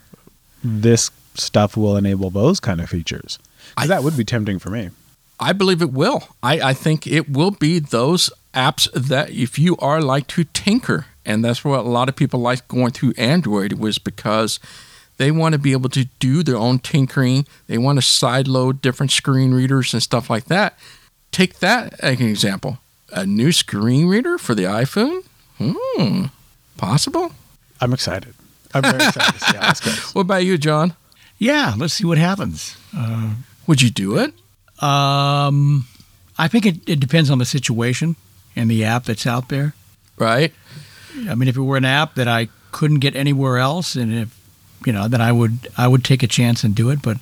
this stuff will enable those kind of features. I- that would be tempting for me. I believe it will. I, I think it will be those apps that if you are like to tinker, and that's what a lot of people like going through Android was because they want to be able to do their own tinkering. They want to sideload different screen readers and stuff like that. Take that as an example. A new screen reader for the iPhone? Hmm. Possible? I'm excited. I'm very excited to see how this goes. (laughs) What about you, John? Yeah, let's see what happens. Would you do it? Um, I think it, it depends on the situation and the app that's out there. Right? I mean, if it were an app that I couldn't get anywhere else, and if you know, then I would I would take a chance and do it. But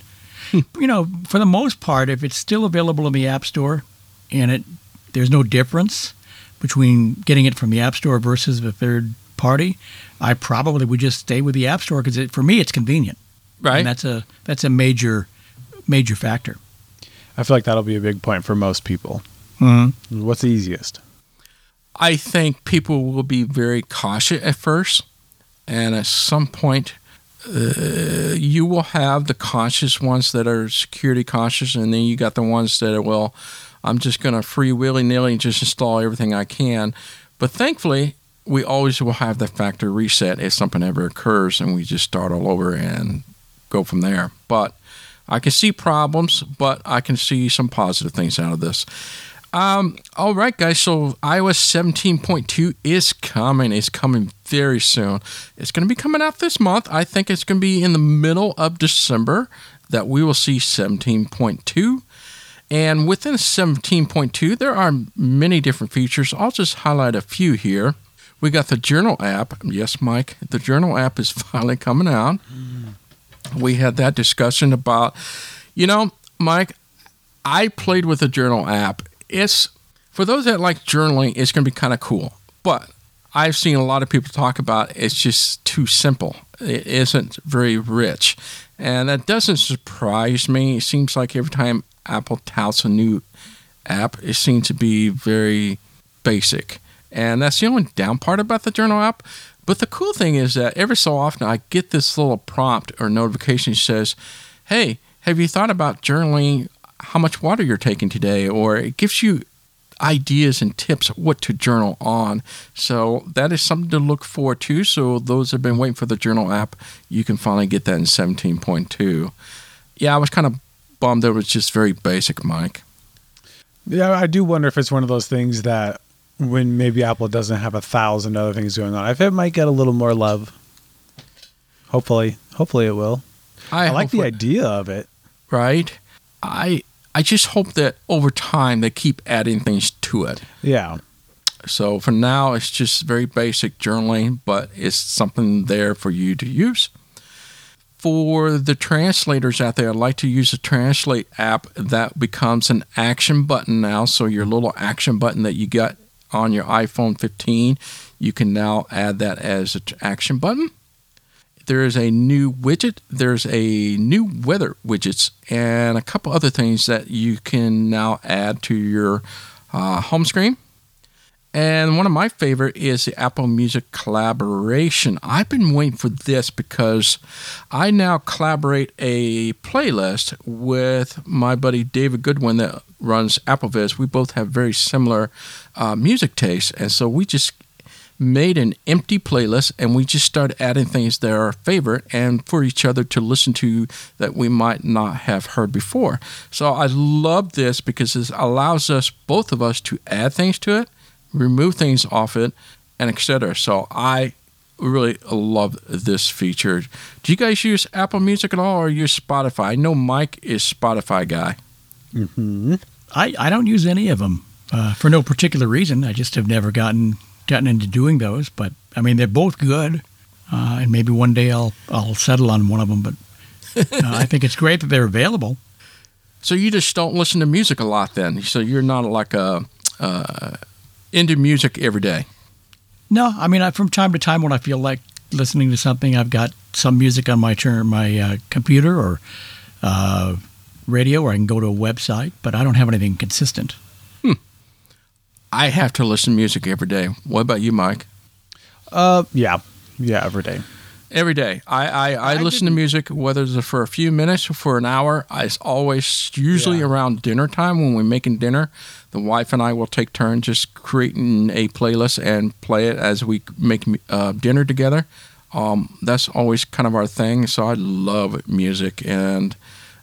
you know, for the most part, if it's still available in the App Store, and it there's no difference between getting it from the App Store versus the third party, I probably would just stay with the App Store because for me it's convenient. Right? And that's a that's a major major factor. I feel like that'll be a big point for most people. Mm-hmm. What's the easiest? I think people will be very cautious at first, and at some point, uh, you will have the cautious ones that are security cautious, and then you got the ones that are well, I'm just going to free willy nilly just install everything I can. But thankfully, we always will have the factory reset if something ever occurs, and we just start all over and go from there. But I can see problems, but I can see some positive things out of this. Um, all right, guys. So iOS 17.2 is coming. It's coming very soon. It's going to be coming out this month. I think it's going to be in the middle of December that we will see 17.2. And within 17.2, there are many different features. I'll just highlight a few here. We got the Journal app. Yes, Mike, the Journal app is (laughs) finally coming out. We had that discussion about, you know, Mike, I played with the Journal app. It's for those that like journaling, it's going to be kind of cool. But I've seen a lot of people talk about it's just too simple. It isn't very rich. And that doesn't surprise me. It seems like every time Apple touts a new app, it seems to be very basic. And that's the only down part about the Journal app. But the cool thing is that every so often I get this little prompt or notification that says, Hey, have you thought about journaling how much water you're taking today? Or it gives you ideas and tips what to journal on. So that is something to look forward to. So those have been waiting for the journal app, you can finally get that in 17.2. Yeah, I was kind of bummed that it was just very basic, Mike. Yeah, I do wonder if it's one of those things that when maybe Apple doesn't have a thousand other things going on, if it might get a little more love. Hopefully, hopefully it will. I, like the idea of it. right? I I just hope that over time they keep adding things to it. Yeah, So for now, it's just very basic journaling, but it's something there for you to use. for the translators out there, I'd like to use a Translate app that becomes an action button now. So your little action button that you got on your iPhone 15, you can now add that as an action button. There is a new widget. There's a new weather widgets and a couple other things that you can now add to your uh, home screen. And one of my favorite is the Apple Music collaboration. I've been waiting for this because I now collaborate a playlist with my buddy David Goodwin that runs AppleVis. We both have very similar uh, music tastes, and so we just made an empty playlist and we just started adding things that are our favorite and for each other to listen to that we might not have heard before. So I love this because it allows us both of us to add things to it remove things off it, and etc. So I really love this feature. Do you guys use Apple Music at all, or use Spotify? I know Mike is Spotify guy. Mm-hmm. I, I don't use any of them uh, for no particular reason. I just have never gotten gotten into doing those. But I mean, they're both good, uh, and maybe one day I'll I'll settle on one of them. But uh, I think it's great that they're available. (laughs) So you just don't listen to music a lot, then. So you're not like a uh, into music every day. No, I mean, I, from time to time when I feel like listening to something, I've got some music on my turn, my uh, computer or uh, radio, or I can go to a website, but I don't have anything consistent. Hmm. I have to listen to music every day. What about you, Mike? Uh, yeah, yeah, every day. Every day. I, I, I, I listen to music, whether it's for a few minutes or for an hour. It's always usually yeah. around dinner time when we're making dinner. The wife and I will take turns just creating a playlist and play it as we make uh, dinner together. Um, that's always kind of our thing. So I love music, and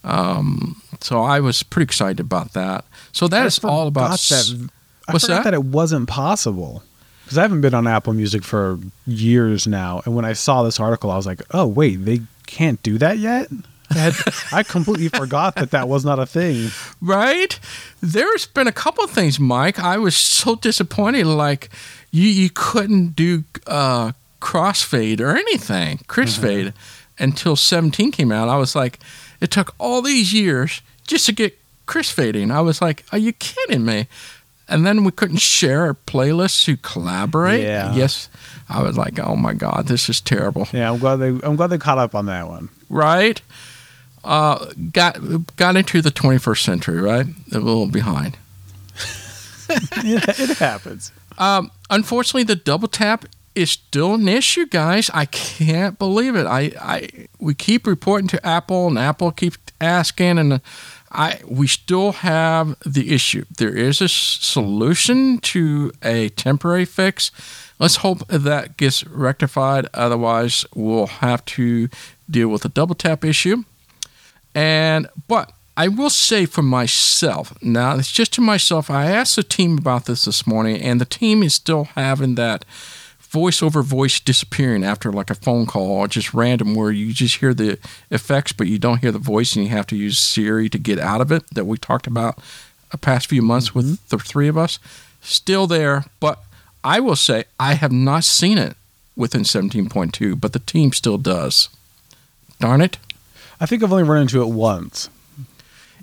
um, so I was pretty excited about that. So that I is all about. That, I what's forgot that? that it wasn't possible because I haven't been on Apple Music for years now. And when I saw this article, I was like, "Oh wait, they can't do that yet." I, had, (laughs) I completely forgot that that was not a thing. Right? There's been a couple of things, Mike. I was so disappointed. Like you, you couldn't do uh, crossfade or anything, crossfade, mm-hmm. until 17 came out. I was like, it took all these years just to get crossfading. I was like, are you kidding me? And then we couldn't share our playlists to collaborate. Yeah. Yes. I was like, oh my god, this is terrible. Yeah, I'm glad they I'm glad they caught up on that one. Right uh, got got into the 21st century, right? A little behind. (laughs) it happens. Um, unfortunately, the double tap is still an issue, guys. I can't believe it. I, I we keep reporting to Apple, and Apple keeps asking, and I we still have the issue. There is a solution to a temporary fix. Let's hope that gets rectified. Otherwise, we'll have to deal with a double tap issue. And but I will say for myself, now it's just to myself. I asked the team about this this morning, and the team is still having that voice over voice disappearing after like a phone call or just random where you just hear the effects but you don't hear the voice and you have to use Siri to get out of it that we talked about the past few months mm-hmm. with the three of us. Still there, but I will say I have not seen it within 17.2, but the team still does. Darn it. I think I've only run into it once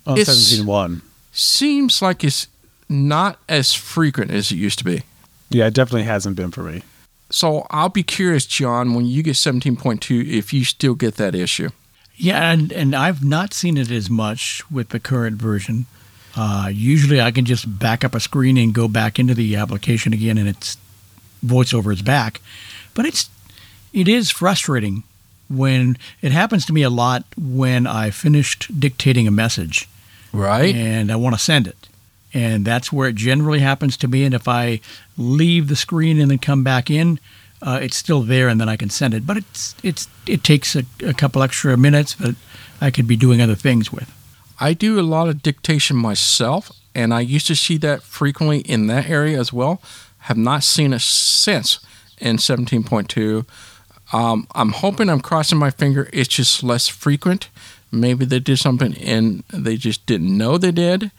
on seventeen one. Seems like it's not as frequent as it used to be. Yeah, it definitely hasn't been for me. So I'll be curious, John, when you get seventeen point two, if you still get that issue. Yeah, and and I've not seen it as much with the current version. Uh, usually, I can just back up a screen and go back into the application again, and it's voiceover is back. But it's it is frustrating when it happens to me a lot when I finished dictating a message. Right. And I want to send it. And that's where it generally happens to me. And if I leave the screen and then come back in, uh, it's still there and then I can send it. But it's it's it takes a, a couple extra minutes that I could be doing other things with. I do a lot of dictation myself, and I used to see that frequently in that area as well. Have not seen it since in 17.2. Um, I'm hoping, I'm crossing my finger, it's just less frequent. Maybe they did something and they just didn't know they did.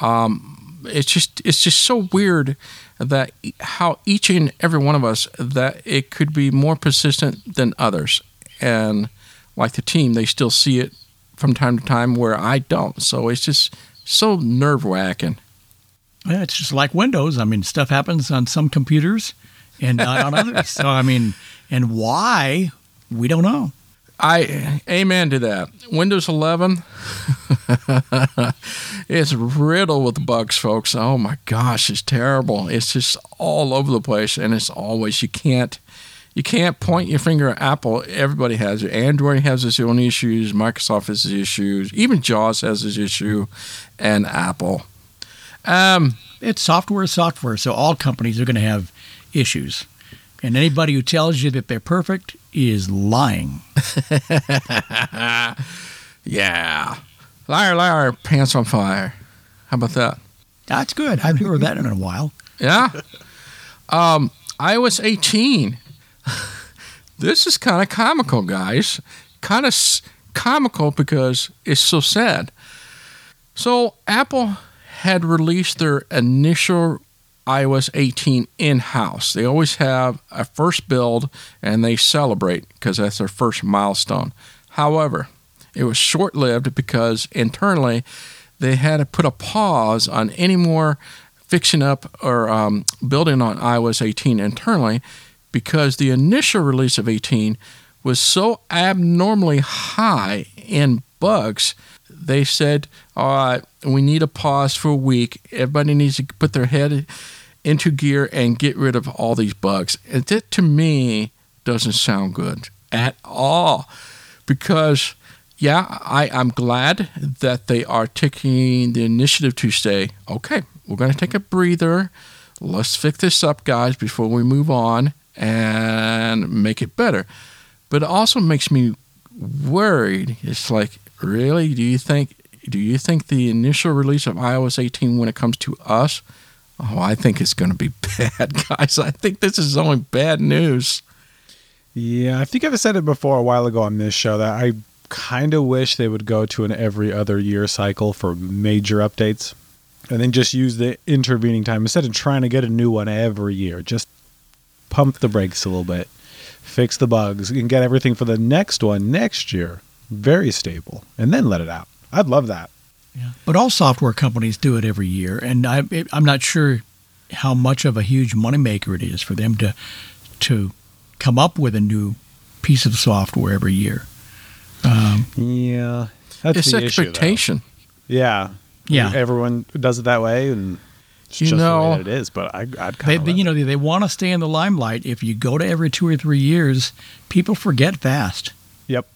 Um, it's just it's just so weird that how each and every one of us that it could be more persistent than others, and like the team, they still see it from time to time where I don't. So it's just so nerve wracking. Yeah, it's just like Windows. I mean, stuff happens on some computers and not on others. (laughs) So I mean, and why we don't know. I amen to that. Windows 11 (laughs) is riddled with bugs, folks. Oh my gosh, it's terrible. It's just all over the place, and it's always you can't you can't point your finger at Apple. Everybody has it. Android has its own issues. Microsoft has its issues. Even JAWS has its issue, and Apple. Um, It's software, software. So all companies are going to have issues. And anybody who tells you that they're perfect is lying. (laughs) yeah, liar, liar, pants on fire. How about that? That's good. I haven't heard that in a while. Yeah. Um, was 18. (laughs) this is kind of comical, guys. Kind of s- comical because it's so sad. So, Apple had released their initial iOS 18 in house. They always have a first build and they celebrate because that's their first milestone. However, it was short lived because internally they had to put a pause on any more fixing up or um, building on iOS 18 internally because the initial release of 18 was so abnormally high in bugs. They said, All right, we need a pause for a week. Everybody needs to put their head into gear and get rid of all these bugs. And that to me doesn't sound good at all because yeah, I, I'm glad that they are taking the initiative to say, okay, we're going to take a breather. Let's fix this up, guys, before we move on and make it better. But it also makes me worried. It's like, really? Do you think? Do you think the initial release of iOS 18, when it comes to us, oh, I think it's going to be (laughs) bad, guys. I think this is only bad news. Yeah, I think I've said it before a while ago on this show that I kind of wish they would go to an every other year cycle for major updates and then just use the intervening time instead of trying to get a new one every year. Just pump the brakes a little bit, fix the bugs, and get everything for the next one next year very stable, and then let it out. I'd love that. Yeah. But all software companies do it every year, and I, it, I'm not sure how much of a huge moneymaker it is for them to to come up with a new piece of software every year. Um, Yeah, that's it's the issue, though. expectation. Yeah, Yeah. Everyone does it that way, and it's You just the know- way that it is. But I, I'd they, kind they, of you know, they, they want to stay in the limelight. If you go to every two or three years, people forget fast. Yep.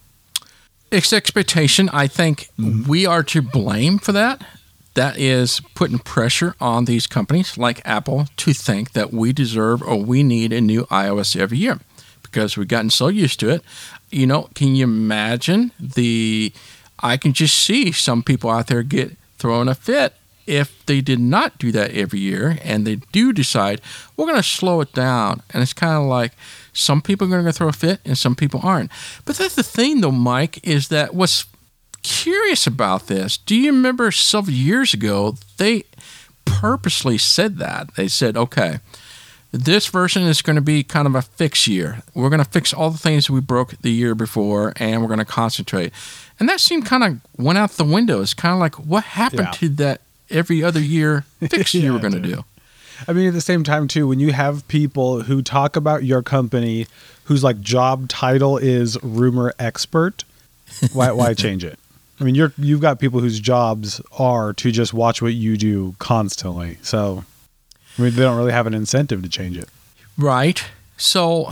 It's expectation. I think mm-hmm. we are to blame for that. That is putting pressure on these companies like Apple to think that we deserve or we need a new iOS every year because we've gotten so used to it. You know, can you imagine the? I can just see some people out there get thrown a fit if they did not do that every year and they do decide we're going to slow it down. And it's kind of like some people are going to throw a fit and some people aren't. But that's the thing, though, Mike, is that what's curious about this. Do you remember several years ago they purposely said that? They said, okay, this version is going to be kind of a fix year. We're going to fix all the things we broke the year before and we're going to concentrate. And that seemed kind of went out the window. It's kind of like, what happened Yeah. to that every other year fix (laughs) you Yeah, were going to do? I mean, at the same time, too, when you have people who talk about your company whose like job title is rumor expert, why why (laughs) change it? I mean, you're you've got people whose jobs are to just watch what you do constantly. So, I mean, they don't really have an incentive to change it. Right. So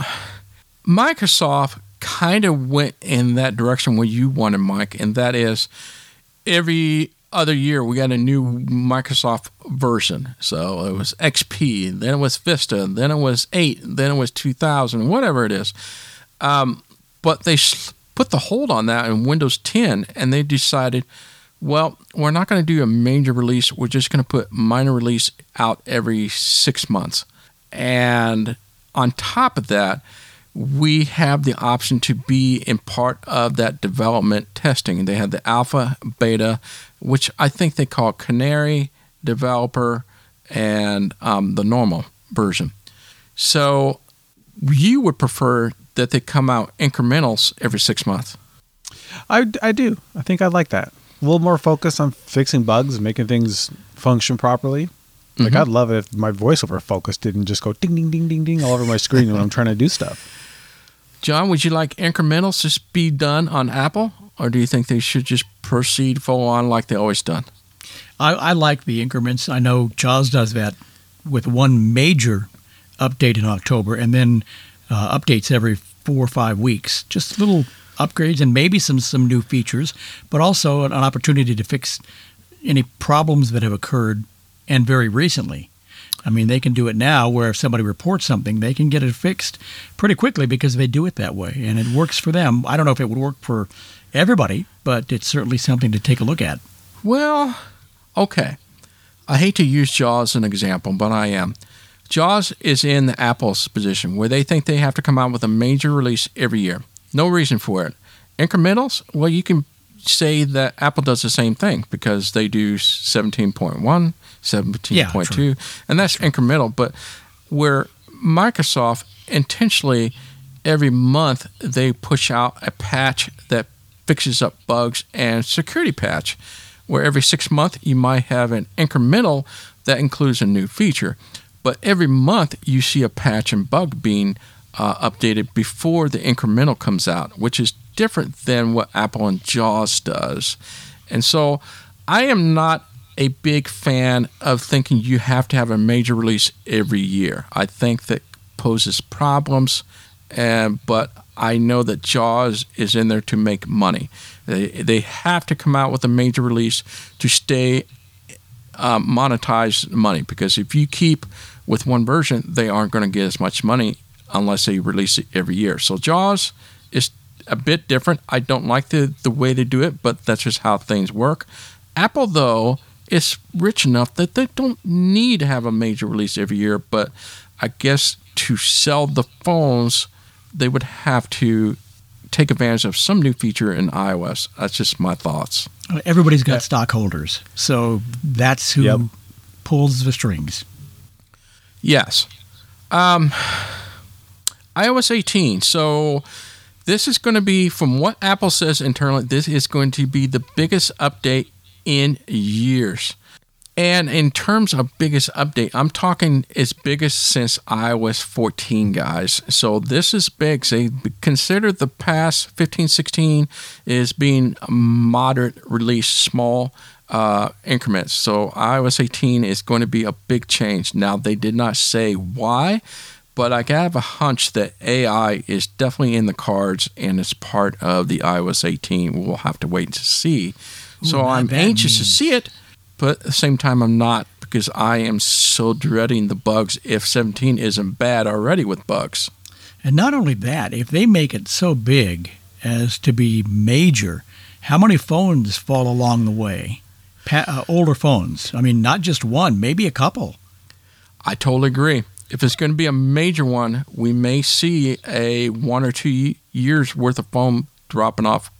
Microsoft kind of went in that direction where you wanted, Mike, and that is every other year we got a new Microsoft version. So it was XP, then it was Vista, then it was 8, then it was 2000, whatever it is. Um, but they put the hold on that in Windows 10 and they decided, well, we're not going to do a major release. We're just going to put minor release out every six months. And on top of that, we have the option to be in part of that development testing. They have the alpha, beta, which I think they call Canary, developer, and um, the normal version. So you would prefer that they come out incrementals every six months. I, I do. I think I like that. A little more focus on fixing bugs, making things function properly. Like Mhm. I'd love it if my voiceover focus didn't just go ding ding ding ding ding all over my screen when I'm trying to do stuff. John, would you like incrementals to be done on Apple, or do you think they should just proceed full on like they always done? I, I like the increments. I know Jaws does that with one major update in October, and then uh, updates every four or five weeks. Just little upgrades and maybe some some new features, but also an, an opportunity to fix any problems that have occurred and very recently. I mean, they can do it now where if somebody reports something, they can get it fixed pretty quickly because they do it that way and it works for them. I don't know if it would work for everybody, but it's certainly something to take a look at. Well, okay. I hate to use Jaws as an example, but I am. Jaws is in the Apple's position where they think they have to come out with a major release every year. No reason for it. Incrementals, well, you can say that Apple does the same thing because they do 17.1, 17.2, and that's incremental. But where Microsoft intentionally every month they push out a patch that fixes up bugs and security patch where every six months you might have an incremental that includes a new feature. But every month you see a patch and bug being uh, updated before the incremental comes out which is different than what apple and jaws does. And so i am not a big fan of thinking you have to have a major release every year i think that poses problems and but I know that Jaws is in there to make money. They they have to come out with a major release to stay um, monetize money because if you keep with one version, they aren't going to get as much money unless they release it every year. So Jaws is a bit different. I don't like the the way they do it, but that's just how things work. Apple though is rich enough that they don't need to have a major release every year, but I guess to sell the phones they would have to take advantage of some new feature in iOS. That's just my thoughts. Everybody's got stockholders, so that's who Yep. pulls the strings. Yes. Um, iOS 18. So this is going to be, from what Apple says internally, this is going to be the biggest update in years. And in terms of biggest update, I'm talking its biggest since iOS 14, guys. So this is big. They consider the past 15, 16 is being moderate release, small uh, increments. So iOS 18 is going to be a big change. Now they did not say why, but I have a hunch that AI is definitely in the cards and it's part of the iOS 18. We'll have to wait to see. So Ooh, I'm anxious to see it, but at the same time I'm not because I am so dreading the bugs if 17 isn't bad already with bugs. And not only that, if they make it so big as to be major, how many phones fall along the way? Pa- uh, older phones. I mean, not just one, maybe a couple. I totally agree. If it's going to be a major one, we may see a one or two years worth of foam dropping off.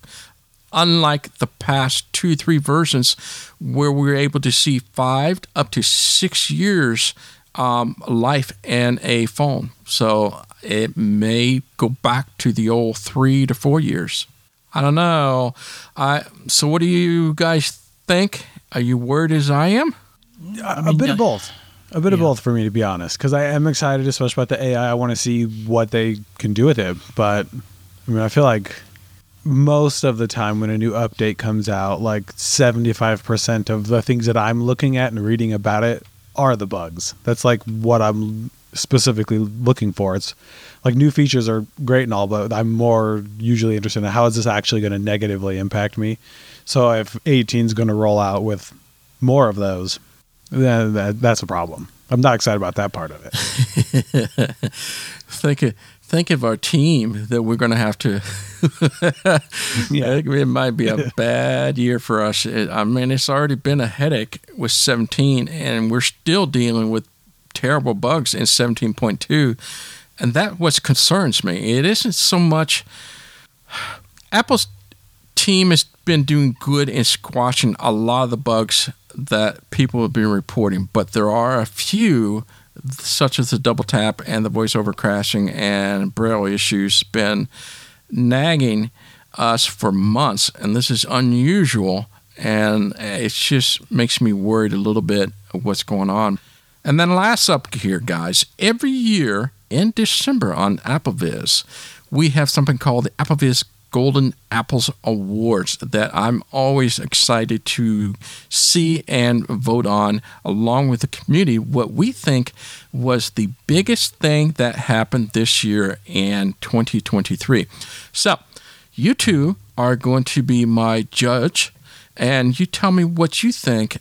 Unlike the past two, three versions, where we were able to see five up to six years um, life in a phone. So it may go back to the old three to four years. I don't know. I so what do you guys think? Are you worried as I am? a mean, bit uh, of both. A bit of both for me, to be honest, because I am excited, especially about the AI. I want to see what they can do with it. But I mean, I feel like most of the time when a new update comes out, like seventy-five percent of the things that I'm looking at and reading about it are the bugs. That's like what I'm specifically looking for. It's like new features are great and all, but I'm more usually interested in how is this actually going to negatively impact me. So if 18 is going to roll out with more of those, then that, that's a problem. I'm not excited about that part of it. (laughs) think of, think of our team that we're going to have to. (laughs) Yeah. it, might be a (laughs) bad year for us. I mean, it's already been a headache with 17, and we're still dealing with terrible bugs in 17.2, and that what concerns me. It isn't so much (sighs) Apple's team has been doing good in squashing a lot of the bugs that people have been reporting, but there are a few, such as the double tap and the voiceover crashing and braille issues, been nagging us for months, and this is unusual, and it just makes me worried a little bit of what's going on. And then last up here, guys, every year in December on AppleVis, we have something called the AppleVis Golden Apples Awards that I'm always excited to see and vote on, along with the community, what we think was the biggest thing that happened this year in 2023. So, you two are going to be my judge, and you tell me what you think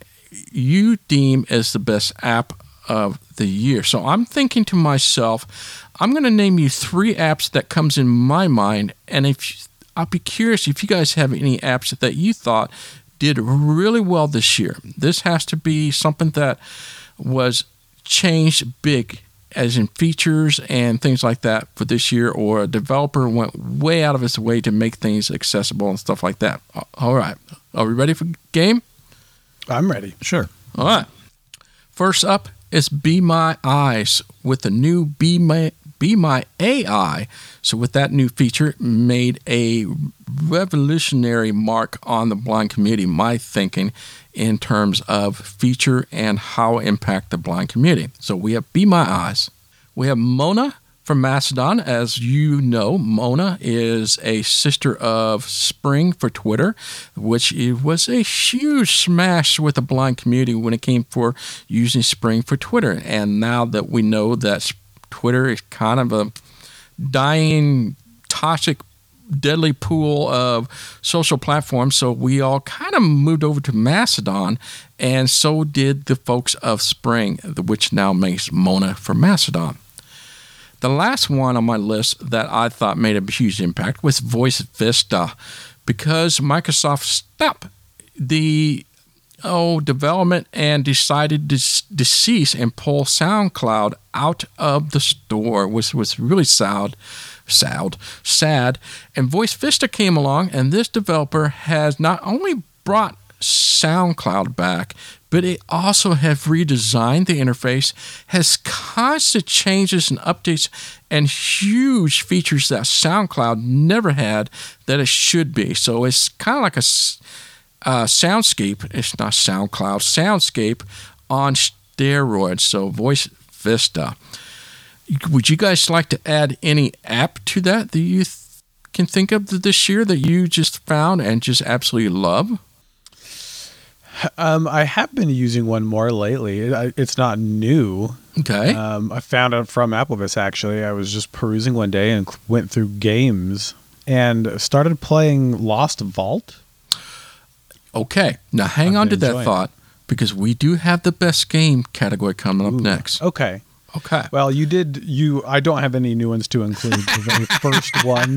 you deem as the best app of the year. So I'm thinking to myself, I'm going to name you three apps that comes in my mind, and if I'll be curious if you guys have any apps that you thought did really well this year. This has to be something that was changed big as in features and things like that for this year, or a developer went way out of his way to make things accessible and stuff like that. All right. Are we ready for game? I'm ready. Sure. All right. First up is Be My Eyes with the new Be My Be My AI. So with that new feature, made a revolutionary mark on the blind community. My thinking in terms of feature and how it impact the blind community. So we have Be My Eyes. We have Mona from Mastodon. As you know, Mona is a sister of Spring for Twitter, which was a huge smash with the blind community when it came for using Spring for Twitter. And now that we know that Twitter is kind of a dying, toxic deadly pool of social platforms. So we all kind of moved over to Mastodon, and so did the folks of Spring, which now makes Mona for Mastodon. The last one on my list that I thought made a huge impact was Voice Vista, because Microsoft stopped the oh development and decided to cease and pull SoundCloud out of the store, which was really sad sad, sad. And Voice Vista came along, and this developer has not only brought SoundCloud back, but it also have redesigned the interface, has constant changes and updates, and huge features that SoundCloud never had that it should be. So it's kind of like a uh, soundscape. It's not SoundCloud, soundscape on steroids. So Voice Vista would you guys like to add any app to that that you th- can think of this year that you just found and just absolutely love? Um, I have been using one more lately. It's not new. Okay. Um, I found it from AppleVis actually. I was just perusing one day and went through games and started playing Lost Vault. Okay. Now hang I've on to that thought because we do have the best game category coming up Ooh, next. Okay. Okay. Well, you did. You. I don't have any new ones to include. The very (laughs) first one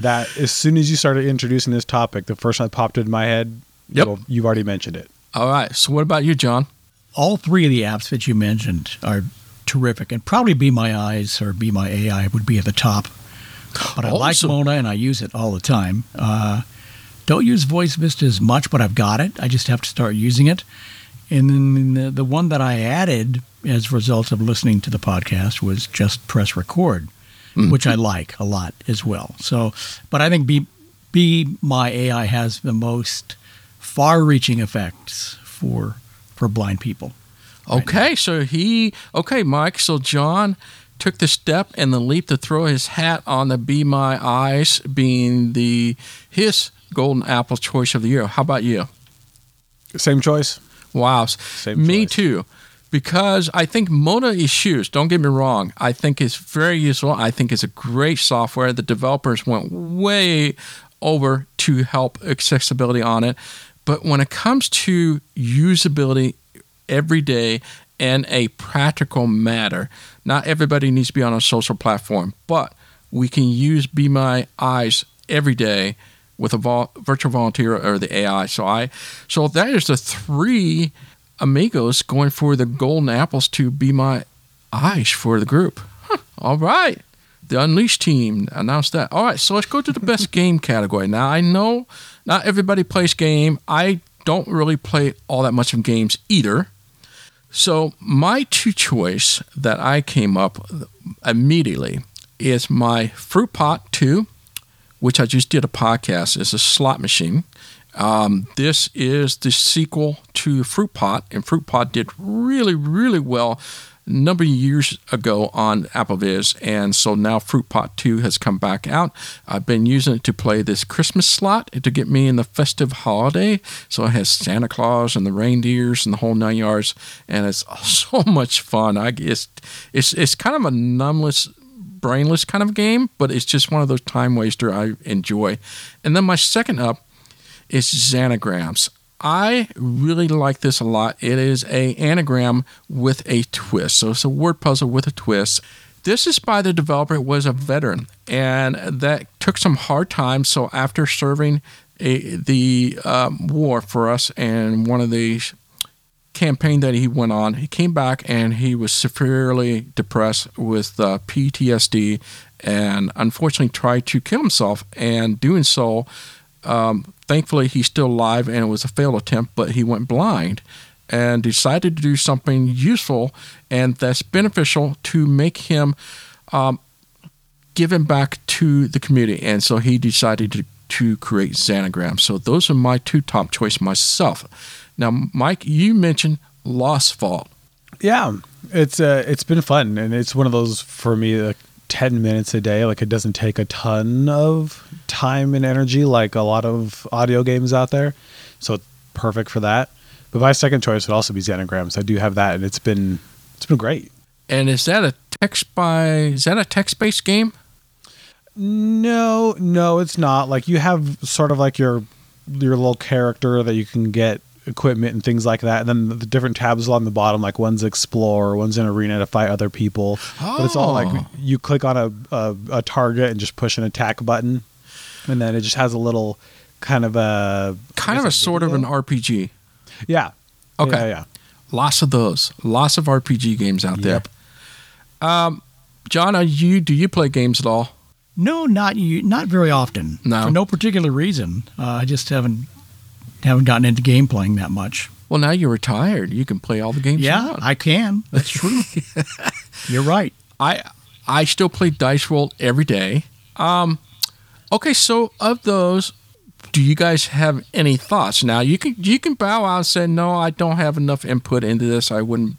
that, as soon as you started introducing this topic, the first one that popped in my head. Yep. Well, you've already mentioned it. All right. So, what about you, John? All three of the apps that you mentioned are terrific, and probably Be My Eyes or Be My AI would be at the top. But I like Mona, and I use it all the time. Uh, don't use Voice Vista as much, but I've got it. I just have to start using it. And then the, the one that I added as a result of listening to the podcast was just press record, mm-hmm. which I like a lot as well. So, but I think Be, Be My AI has the most far-reaching effects for for blind people. Okay, right so he okay, Mike. So John took the step and the leap to throw his hat on the Be My Eyes being the his golden apple choice of the year. How about you? Same choice. Wow. Same Me choice. too. Because I think Mona Issues, don't get me wrong, I think it's very useful. I think it's a great software. The developers went way over to help accessibility on it. But when it comes to usability every day and a practical matter, not everybody needs to be on a social platform, but we can use Be My Eyes every day with a vol- virtual volunteer or the AI. So I, so that is the three amigos going for the golden apples to be my eyes for the group. Huh, all right. The Unleashed team announced that. All right, so let's go to the best (laughs) game category. Now, I know not everybody plays game. I don't really play all that much of games either. So, my two choice that I came up immediately is my Fruit Pot 2 which I just did a podcast, is a slot machine. Um, this is the sequel to Fruit Pot, and Fruit Pot did really, really well a number of years ago on AppleVis, and so now Fruit Pot 2 has come back out. I've been using it to play this Christmas slot to get me in the festive holiday. So it has Santa Claus and the reindeers and the whole nine yards, and it's (laughs) so much fun. I it's it's it's kind of a numbless brainless kind of game, but it's just one of those time waster I enjoy. And then my second up is Xanagrams. I really like this a lot. It is a anagram with a twist. So it's a word puzzle with a twist. This is by the developer who was a veteran, and that took some hard times. So after serving a, the um, war for us and one of the campaign that he went on, he came back and he was severely depressed with uh, PTSD and unfortunately tried to kill himself. And doing so, um, thankfully, he's still alive and it was a failed attempt, but he went blind and decided to do something useful and that's beneficial to make him um, give him back to the community. And so he decided to, to create Xanagram. So those are my two top choice myself. Now, Mike, you mentioned Lost Vault. Yeah, it's uh, it's been fun, and it's one of those for me like ten minutes a day. Like it doesn't take a ton of time and energy like a lot of audio games out there, so it's perfect for that. But my second choice would also be Xanagrams. I do have that, and it's been it's been great. And is that a text by? Is that a text based game? No, no, it's not. Like you have sort of like your your little character that you can get equipment and things like that. And then the different tabs along the bottom, like one's explore, one's an arena to fight other people. But it's all like Oh. you click on a, a, a target and just push an attack button, and then it just has a little kind of a Kind of a sort of an RPG. yeah. Okay. Yeah, yeah. Lots of those. Lots of RPG games out there. Um, John, are you do you play games at all? No, not you. Not very often. No? for no particular reason. Uh, I just haven't haven't gotten into game playing that much. Well, now you're retired. You can play all the games. Yeah, want. I can. That's (laughs) true. You're right. I I still play Dice World every day. Um, okay, so of those, do you guys have any thoughts? Now you can you can bow out and say no, I don't have enough input into this. I wouldn't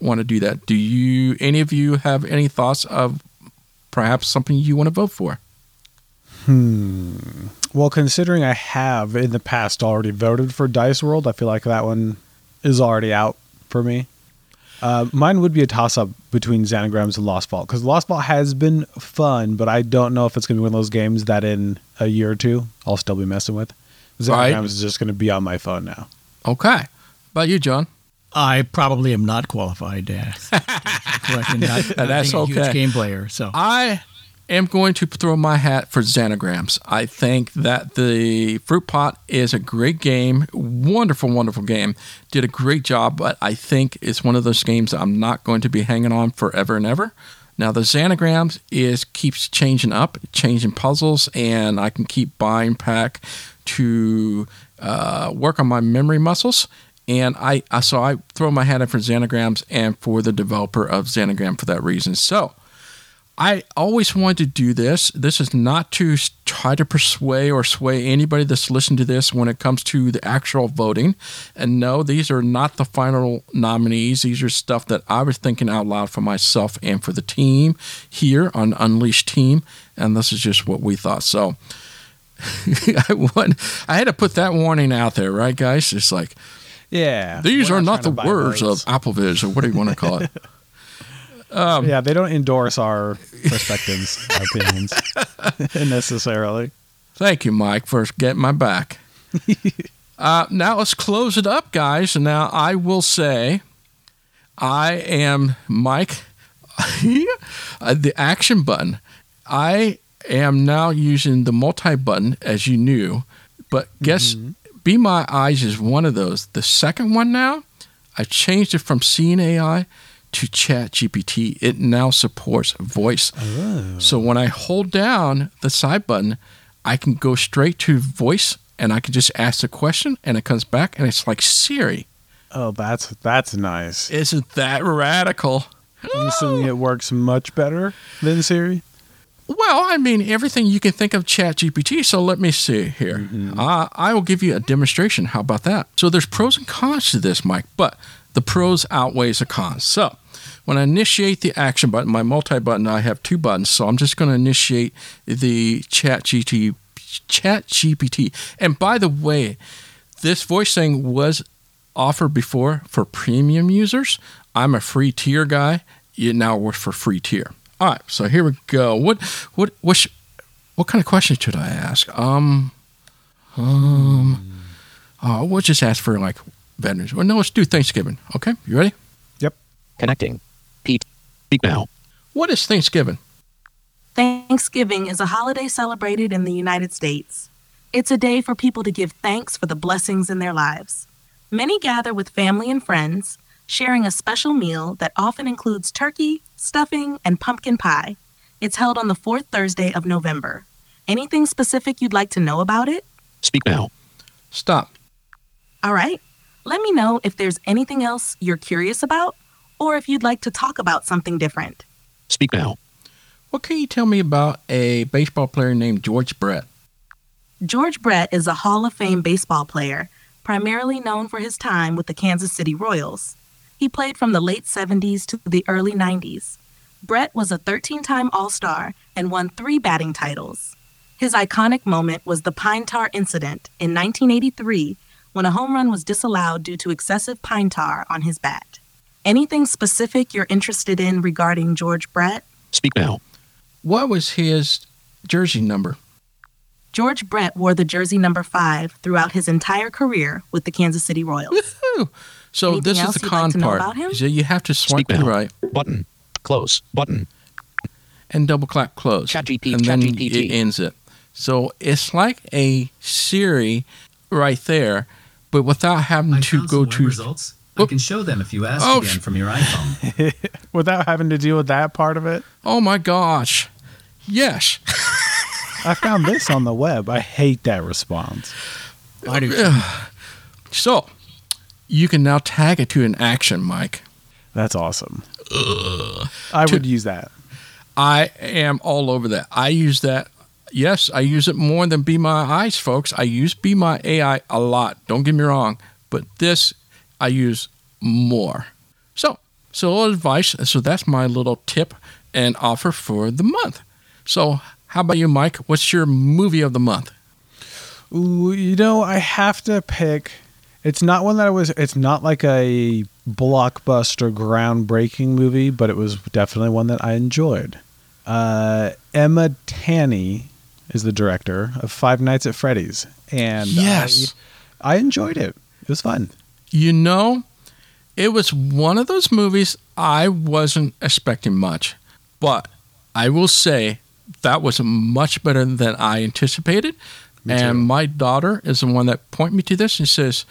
want to do that. Do you? Any of you have any thoughts of perhaps something you want to vote for? Well, considering I have in the past already voted for Dice World, I feel like that one is already out for me. Uh, mine would be a toss up between Xanagrams and Lost Vault because Lost Vault has been fun, but I don't know if it's going to be one of those games that in a year or two I'll still be messing with. Xanagrams Right. is just going to be on my phone now. Okay, about you, John? I probably am not qualified to (laughs) ask. (laughs) Not- not That's being a huge game player. So I am going to throw my hat for Xanagrams. I think that the Fruit Pot is a great game, wonderful, wonderful game. Did a great job, but I think it's one of those games I'm not going to be hanging on forever and ever. Now the Xanagrams is keeps changing up, changing puzzles, and I can keep buying pack to uh, work on my memory muscles. And I, I so I throw my hat in for Xanagrams and for the developer of Xanagram for that reason. So I always wanted to do this. This is not to try to persuade or sway anybody that's listening to this when it comes to the actual voting. And no, these are not the final nominees. These are stuff that I was thinking out loud for myself and for the team here on Unleashed Team. And this is just what we thought. So (laughs) I, want, I had to put that warning out there, right, guys? It's like, Yeah. these are not the words votes. of AppleVis or what do you want to call it? (laughs) yeah, they don't endorse our perspectives, (laughs) opinions (laughs) necessarily. Thank you, Mike, for getting my back. (laughs) uh, now let's close it up, guys. And now I will say, I am Mike, uh, the action button. I am now using the multi button, as you knew, but guess Be My Eyes is one of those. The second one now, I changed it from Seeing AI to Chat GPT. It now supports voice. So when I hold down the side button, I can go straight to voice and I can just ask the question and it comes back and it's like Siri. Oh, that's that's nice. Isn't that radical? I'm assuming it works much better than Siri. Well, I mean, everything you can think of Chat GPT. So let me see here. Uh, I will give you a demonstration. How about that? So there's pros and cons to this, Mike, but the pros outweighs the cons. So when I initiate the action button, my multi button, I have two buttons. So I'm just going to initiate the Chat GPT. Chat GPT. And by the way, this voice thing was offered before for premium users. I'm a free tier guy. It now works for free tier. All right, so here we go. What what what sh- what kind of question should I ask? Um um oh, we'll just ask for like veterans. Well, no, let's do Thanksgiving. Okay, you ready? Yep. Connecting. Pete. Speak now. What is Thanksgiving? Thanksgiving is a holiday celebrated in the United States. It's a day for people to give thanks for the blessings in their lives. Many gather with family and friends, sharing a special meal that often includes turkey, stuffing, and pumpkin pie. It's held on the fourth Thursday of November. Anything specific you'd like to know about it? Speak now. Stop. All right. Let me know if there's anything else you're curious about or if you'd like to talk about something different. Speak now. What can you tell me about a baseball player named George Brett? George Brett is a Hall of Fame baseball player, primarily known for his time with the Kansas City Royals. He played from the late 70s to the early 90s. Brett was a 13 time All Star and won three batting titles. His iconic moment was the pine tar incident in 1983 when a home run was disallowed due to excessive pine tar on his bat. Anything specific you're interested in regarding George Brett? Speak now. What was his jersey number? George Brett wore the jersey number five throughout his entire career with the Kansas City Royals. Woohoo! So Anything this is the con like part. about him? So you have to swipe Speak to the now. right Button. Close. Button. and double clap close. ChatGPT, and then ChatGPT. it ends it. So it's like a Siri right there, but without having I to go to. results. I can show them if you ask Oh, again from your iPhone. (laughs) Without having to deal with that part of it. Oh my gosh! Yes. I found this on the web. I hate that response. I do. too. So you can now tag it to an action, Mike. That's awesome. I would use that. I am all over that. I use that. Yes, I use it more than Be My Eyes, folks. I use Be My AI a lot. Don't get me wrong, but this I use more. So, so little advice. So that's my little tip and offer for the month. So, how about you, Mike? What's your movie of the month? Ooh, you know, I have to pick. It's not one that I was. It's not like a blockbuster, groundbreaking movie, but it was definitely one that I enjoyed. Uh, Emma Tammi is the director of Five Nights at Freddy's, and Yes. I, I enjoyed it. It was fun. You know, it was one of those movies I wasn't expecting much, but I will say that was much better than I anticipated. and my daughter is the one that point me to this and says,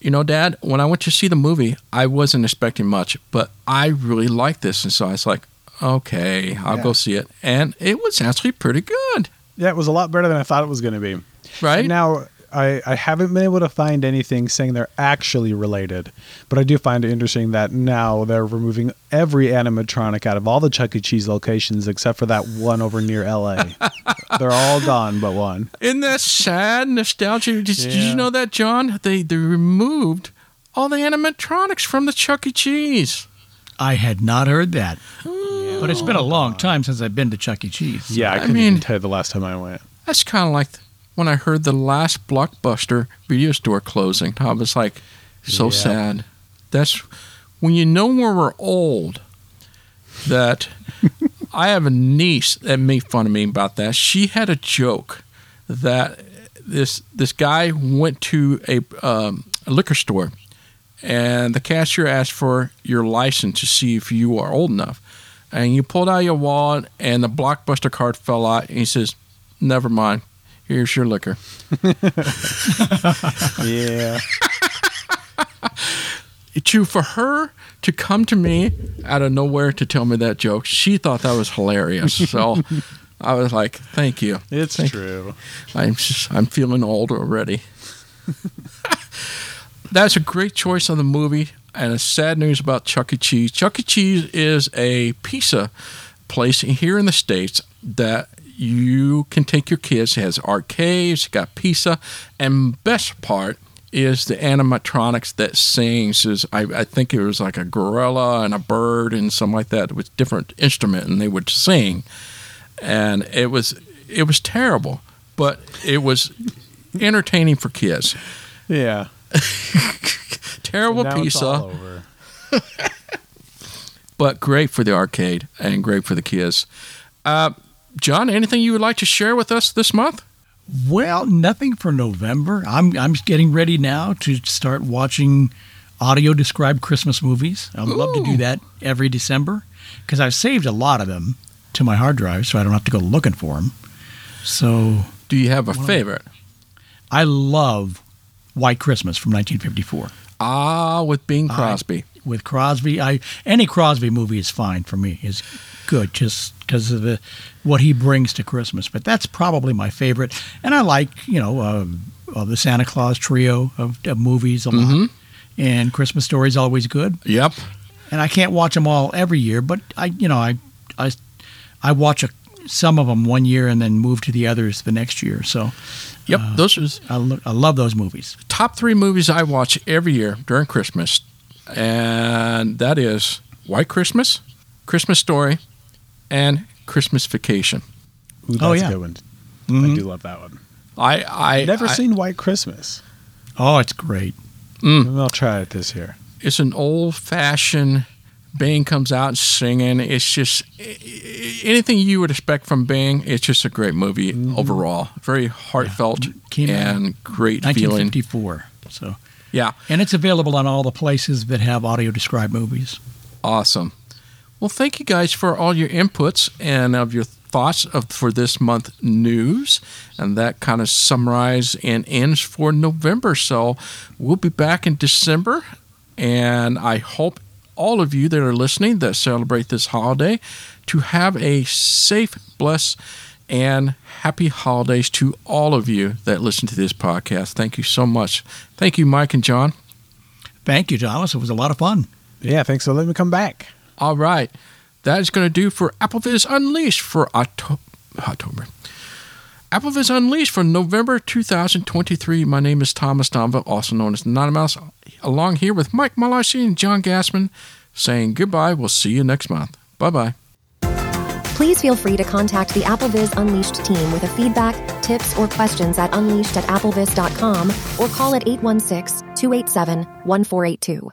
"You know, Dad, when I went to see the movie, I wasn't expecting much, but I really liked this." And so I was like, "Okay, I'll Yeah. go see it," and it was actually pretty good, Yeah, it was a lot better than I thought it was going to be. right? Now, I, I haven't been able to find anything saying they're actually related, but I do find it interesting that now they're removing every animatronic out of all the Chuck E. Cheese locations except for that one over near LA. (laughs) they're all gone but one. Isn't that sad nostalgia? Did, did you know that, John? They they removed all the animatronics from the Chuck E. Cheese. I had not heard that. But it's been a oh. long time since I've been to Chuck E. Cheese. Yeah, I I couldn't mean- even tell you the last time I went. That's kind of like when I heard the last Blockbuster video store closing. I was like, so sad. That's when you know when we're old. That (laughs) I have a niece that made fun of me about that. She had a joke that this this guy went to a, um, a liquor store, and the cashier asked for your license to see if you are old enough. And you pulled out your wallet, and the Blockbuster card fell out. And he says, "Never mind. Here's your liquor." (laughs) Yeah. to for her to come to me out of nowhere to tell me that joke, she thought that was hilarious. So (laughs) I was like, "Thank you." It's Thank- true. I'm just, I'm feeling old already. (laughs) That's a great choice of the movie, and a sad news about Chuck E. Cheese. Chuck E. Cheese is a pizza place here in the states. that you can take your kids. It has arcades, got pizza, and best part is the animatronics that sings. Is I, I think it was like a gorilla and a bird and something like that with different instrument, and they would sing, and it was it was terrible, but it was entertaining for kids. Yeah. (laughs) Terrible all pizza, (laughs) but great for the arcade and great for the kids. Uh, John, anything you would like to share with us this month? Well, nothing for November. I'm I'm getting ready now to start watching audio described Christmas movies. I'd love to do that every December because I've saved a lot of them to my hard drive, so I don't have to go looking for them. So Do you have a favorite? I love White Christmas from 1954 Ah, with Bing I- Crosby. with Crosby. I any Crosby movie is fine for me. is good just because of the what he brings to Christmas. But that's probably my favorite. And I like you know uh, uh, the Santa Claus trio of, of movies a lot. And Christmas Story is always good. Yep. And I can't watch them all every year, but I you know I I I watch a, some of them one year and then move to the others the next year. So Yep. those are I, lo- I love those movies. top three movies I watch every year during Christmas, and that is White Christmas, Christmas Story, and Christmas Vacation. Ooh, that's Oh, yeah. a good one. I Mhm. do love that one. I I Never I- seen White Christmas. Oh, it's great. Mm. Maybe I'll try it this year. It's an old fashioned. Bing comes out singing. It's just i- i- anything you would expect from Bing. It's just a great movie overall. Very heartfelt Came out and great feeling. 1954. So Yeah, and it's available on all the places that have audio described movies. awesome. Well, thank you guys for all your inputs and of your thoughts of for this month news, and that kind of summarize and ends for November. So we'll be back in December, and I hope all of you that are listening that celebrate this holiday to have a safe, blessed, and happy holidays to all of you that listen to this podcast. Thank you so much. Thank you, Mike and John. Thank you, Thomas. It was a lot of fun. Yeah, thanks for letting me come back. All right. That is going to do for AppleVis Unleashed for Octo- October. AppleVis Unleashed for November 2023. My name is Thomas Domville, also known as AnonyMouse, along here with Mike Malarsie and John Gassman, saying goodbye. We'll see you next month. Bye bye. Please feel free to contact the AppleVis Unleashed team with a feedback, tips, or questions at unleashed at applevis.com or call at 816 287 1482.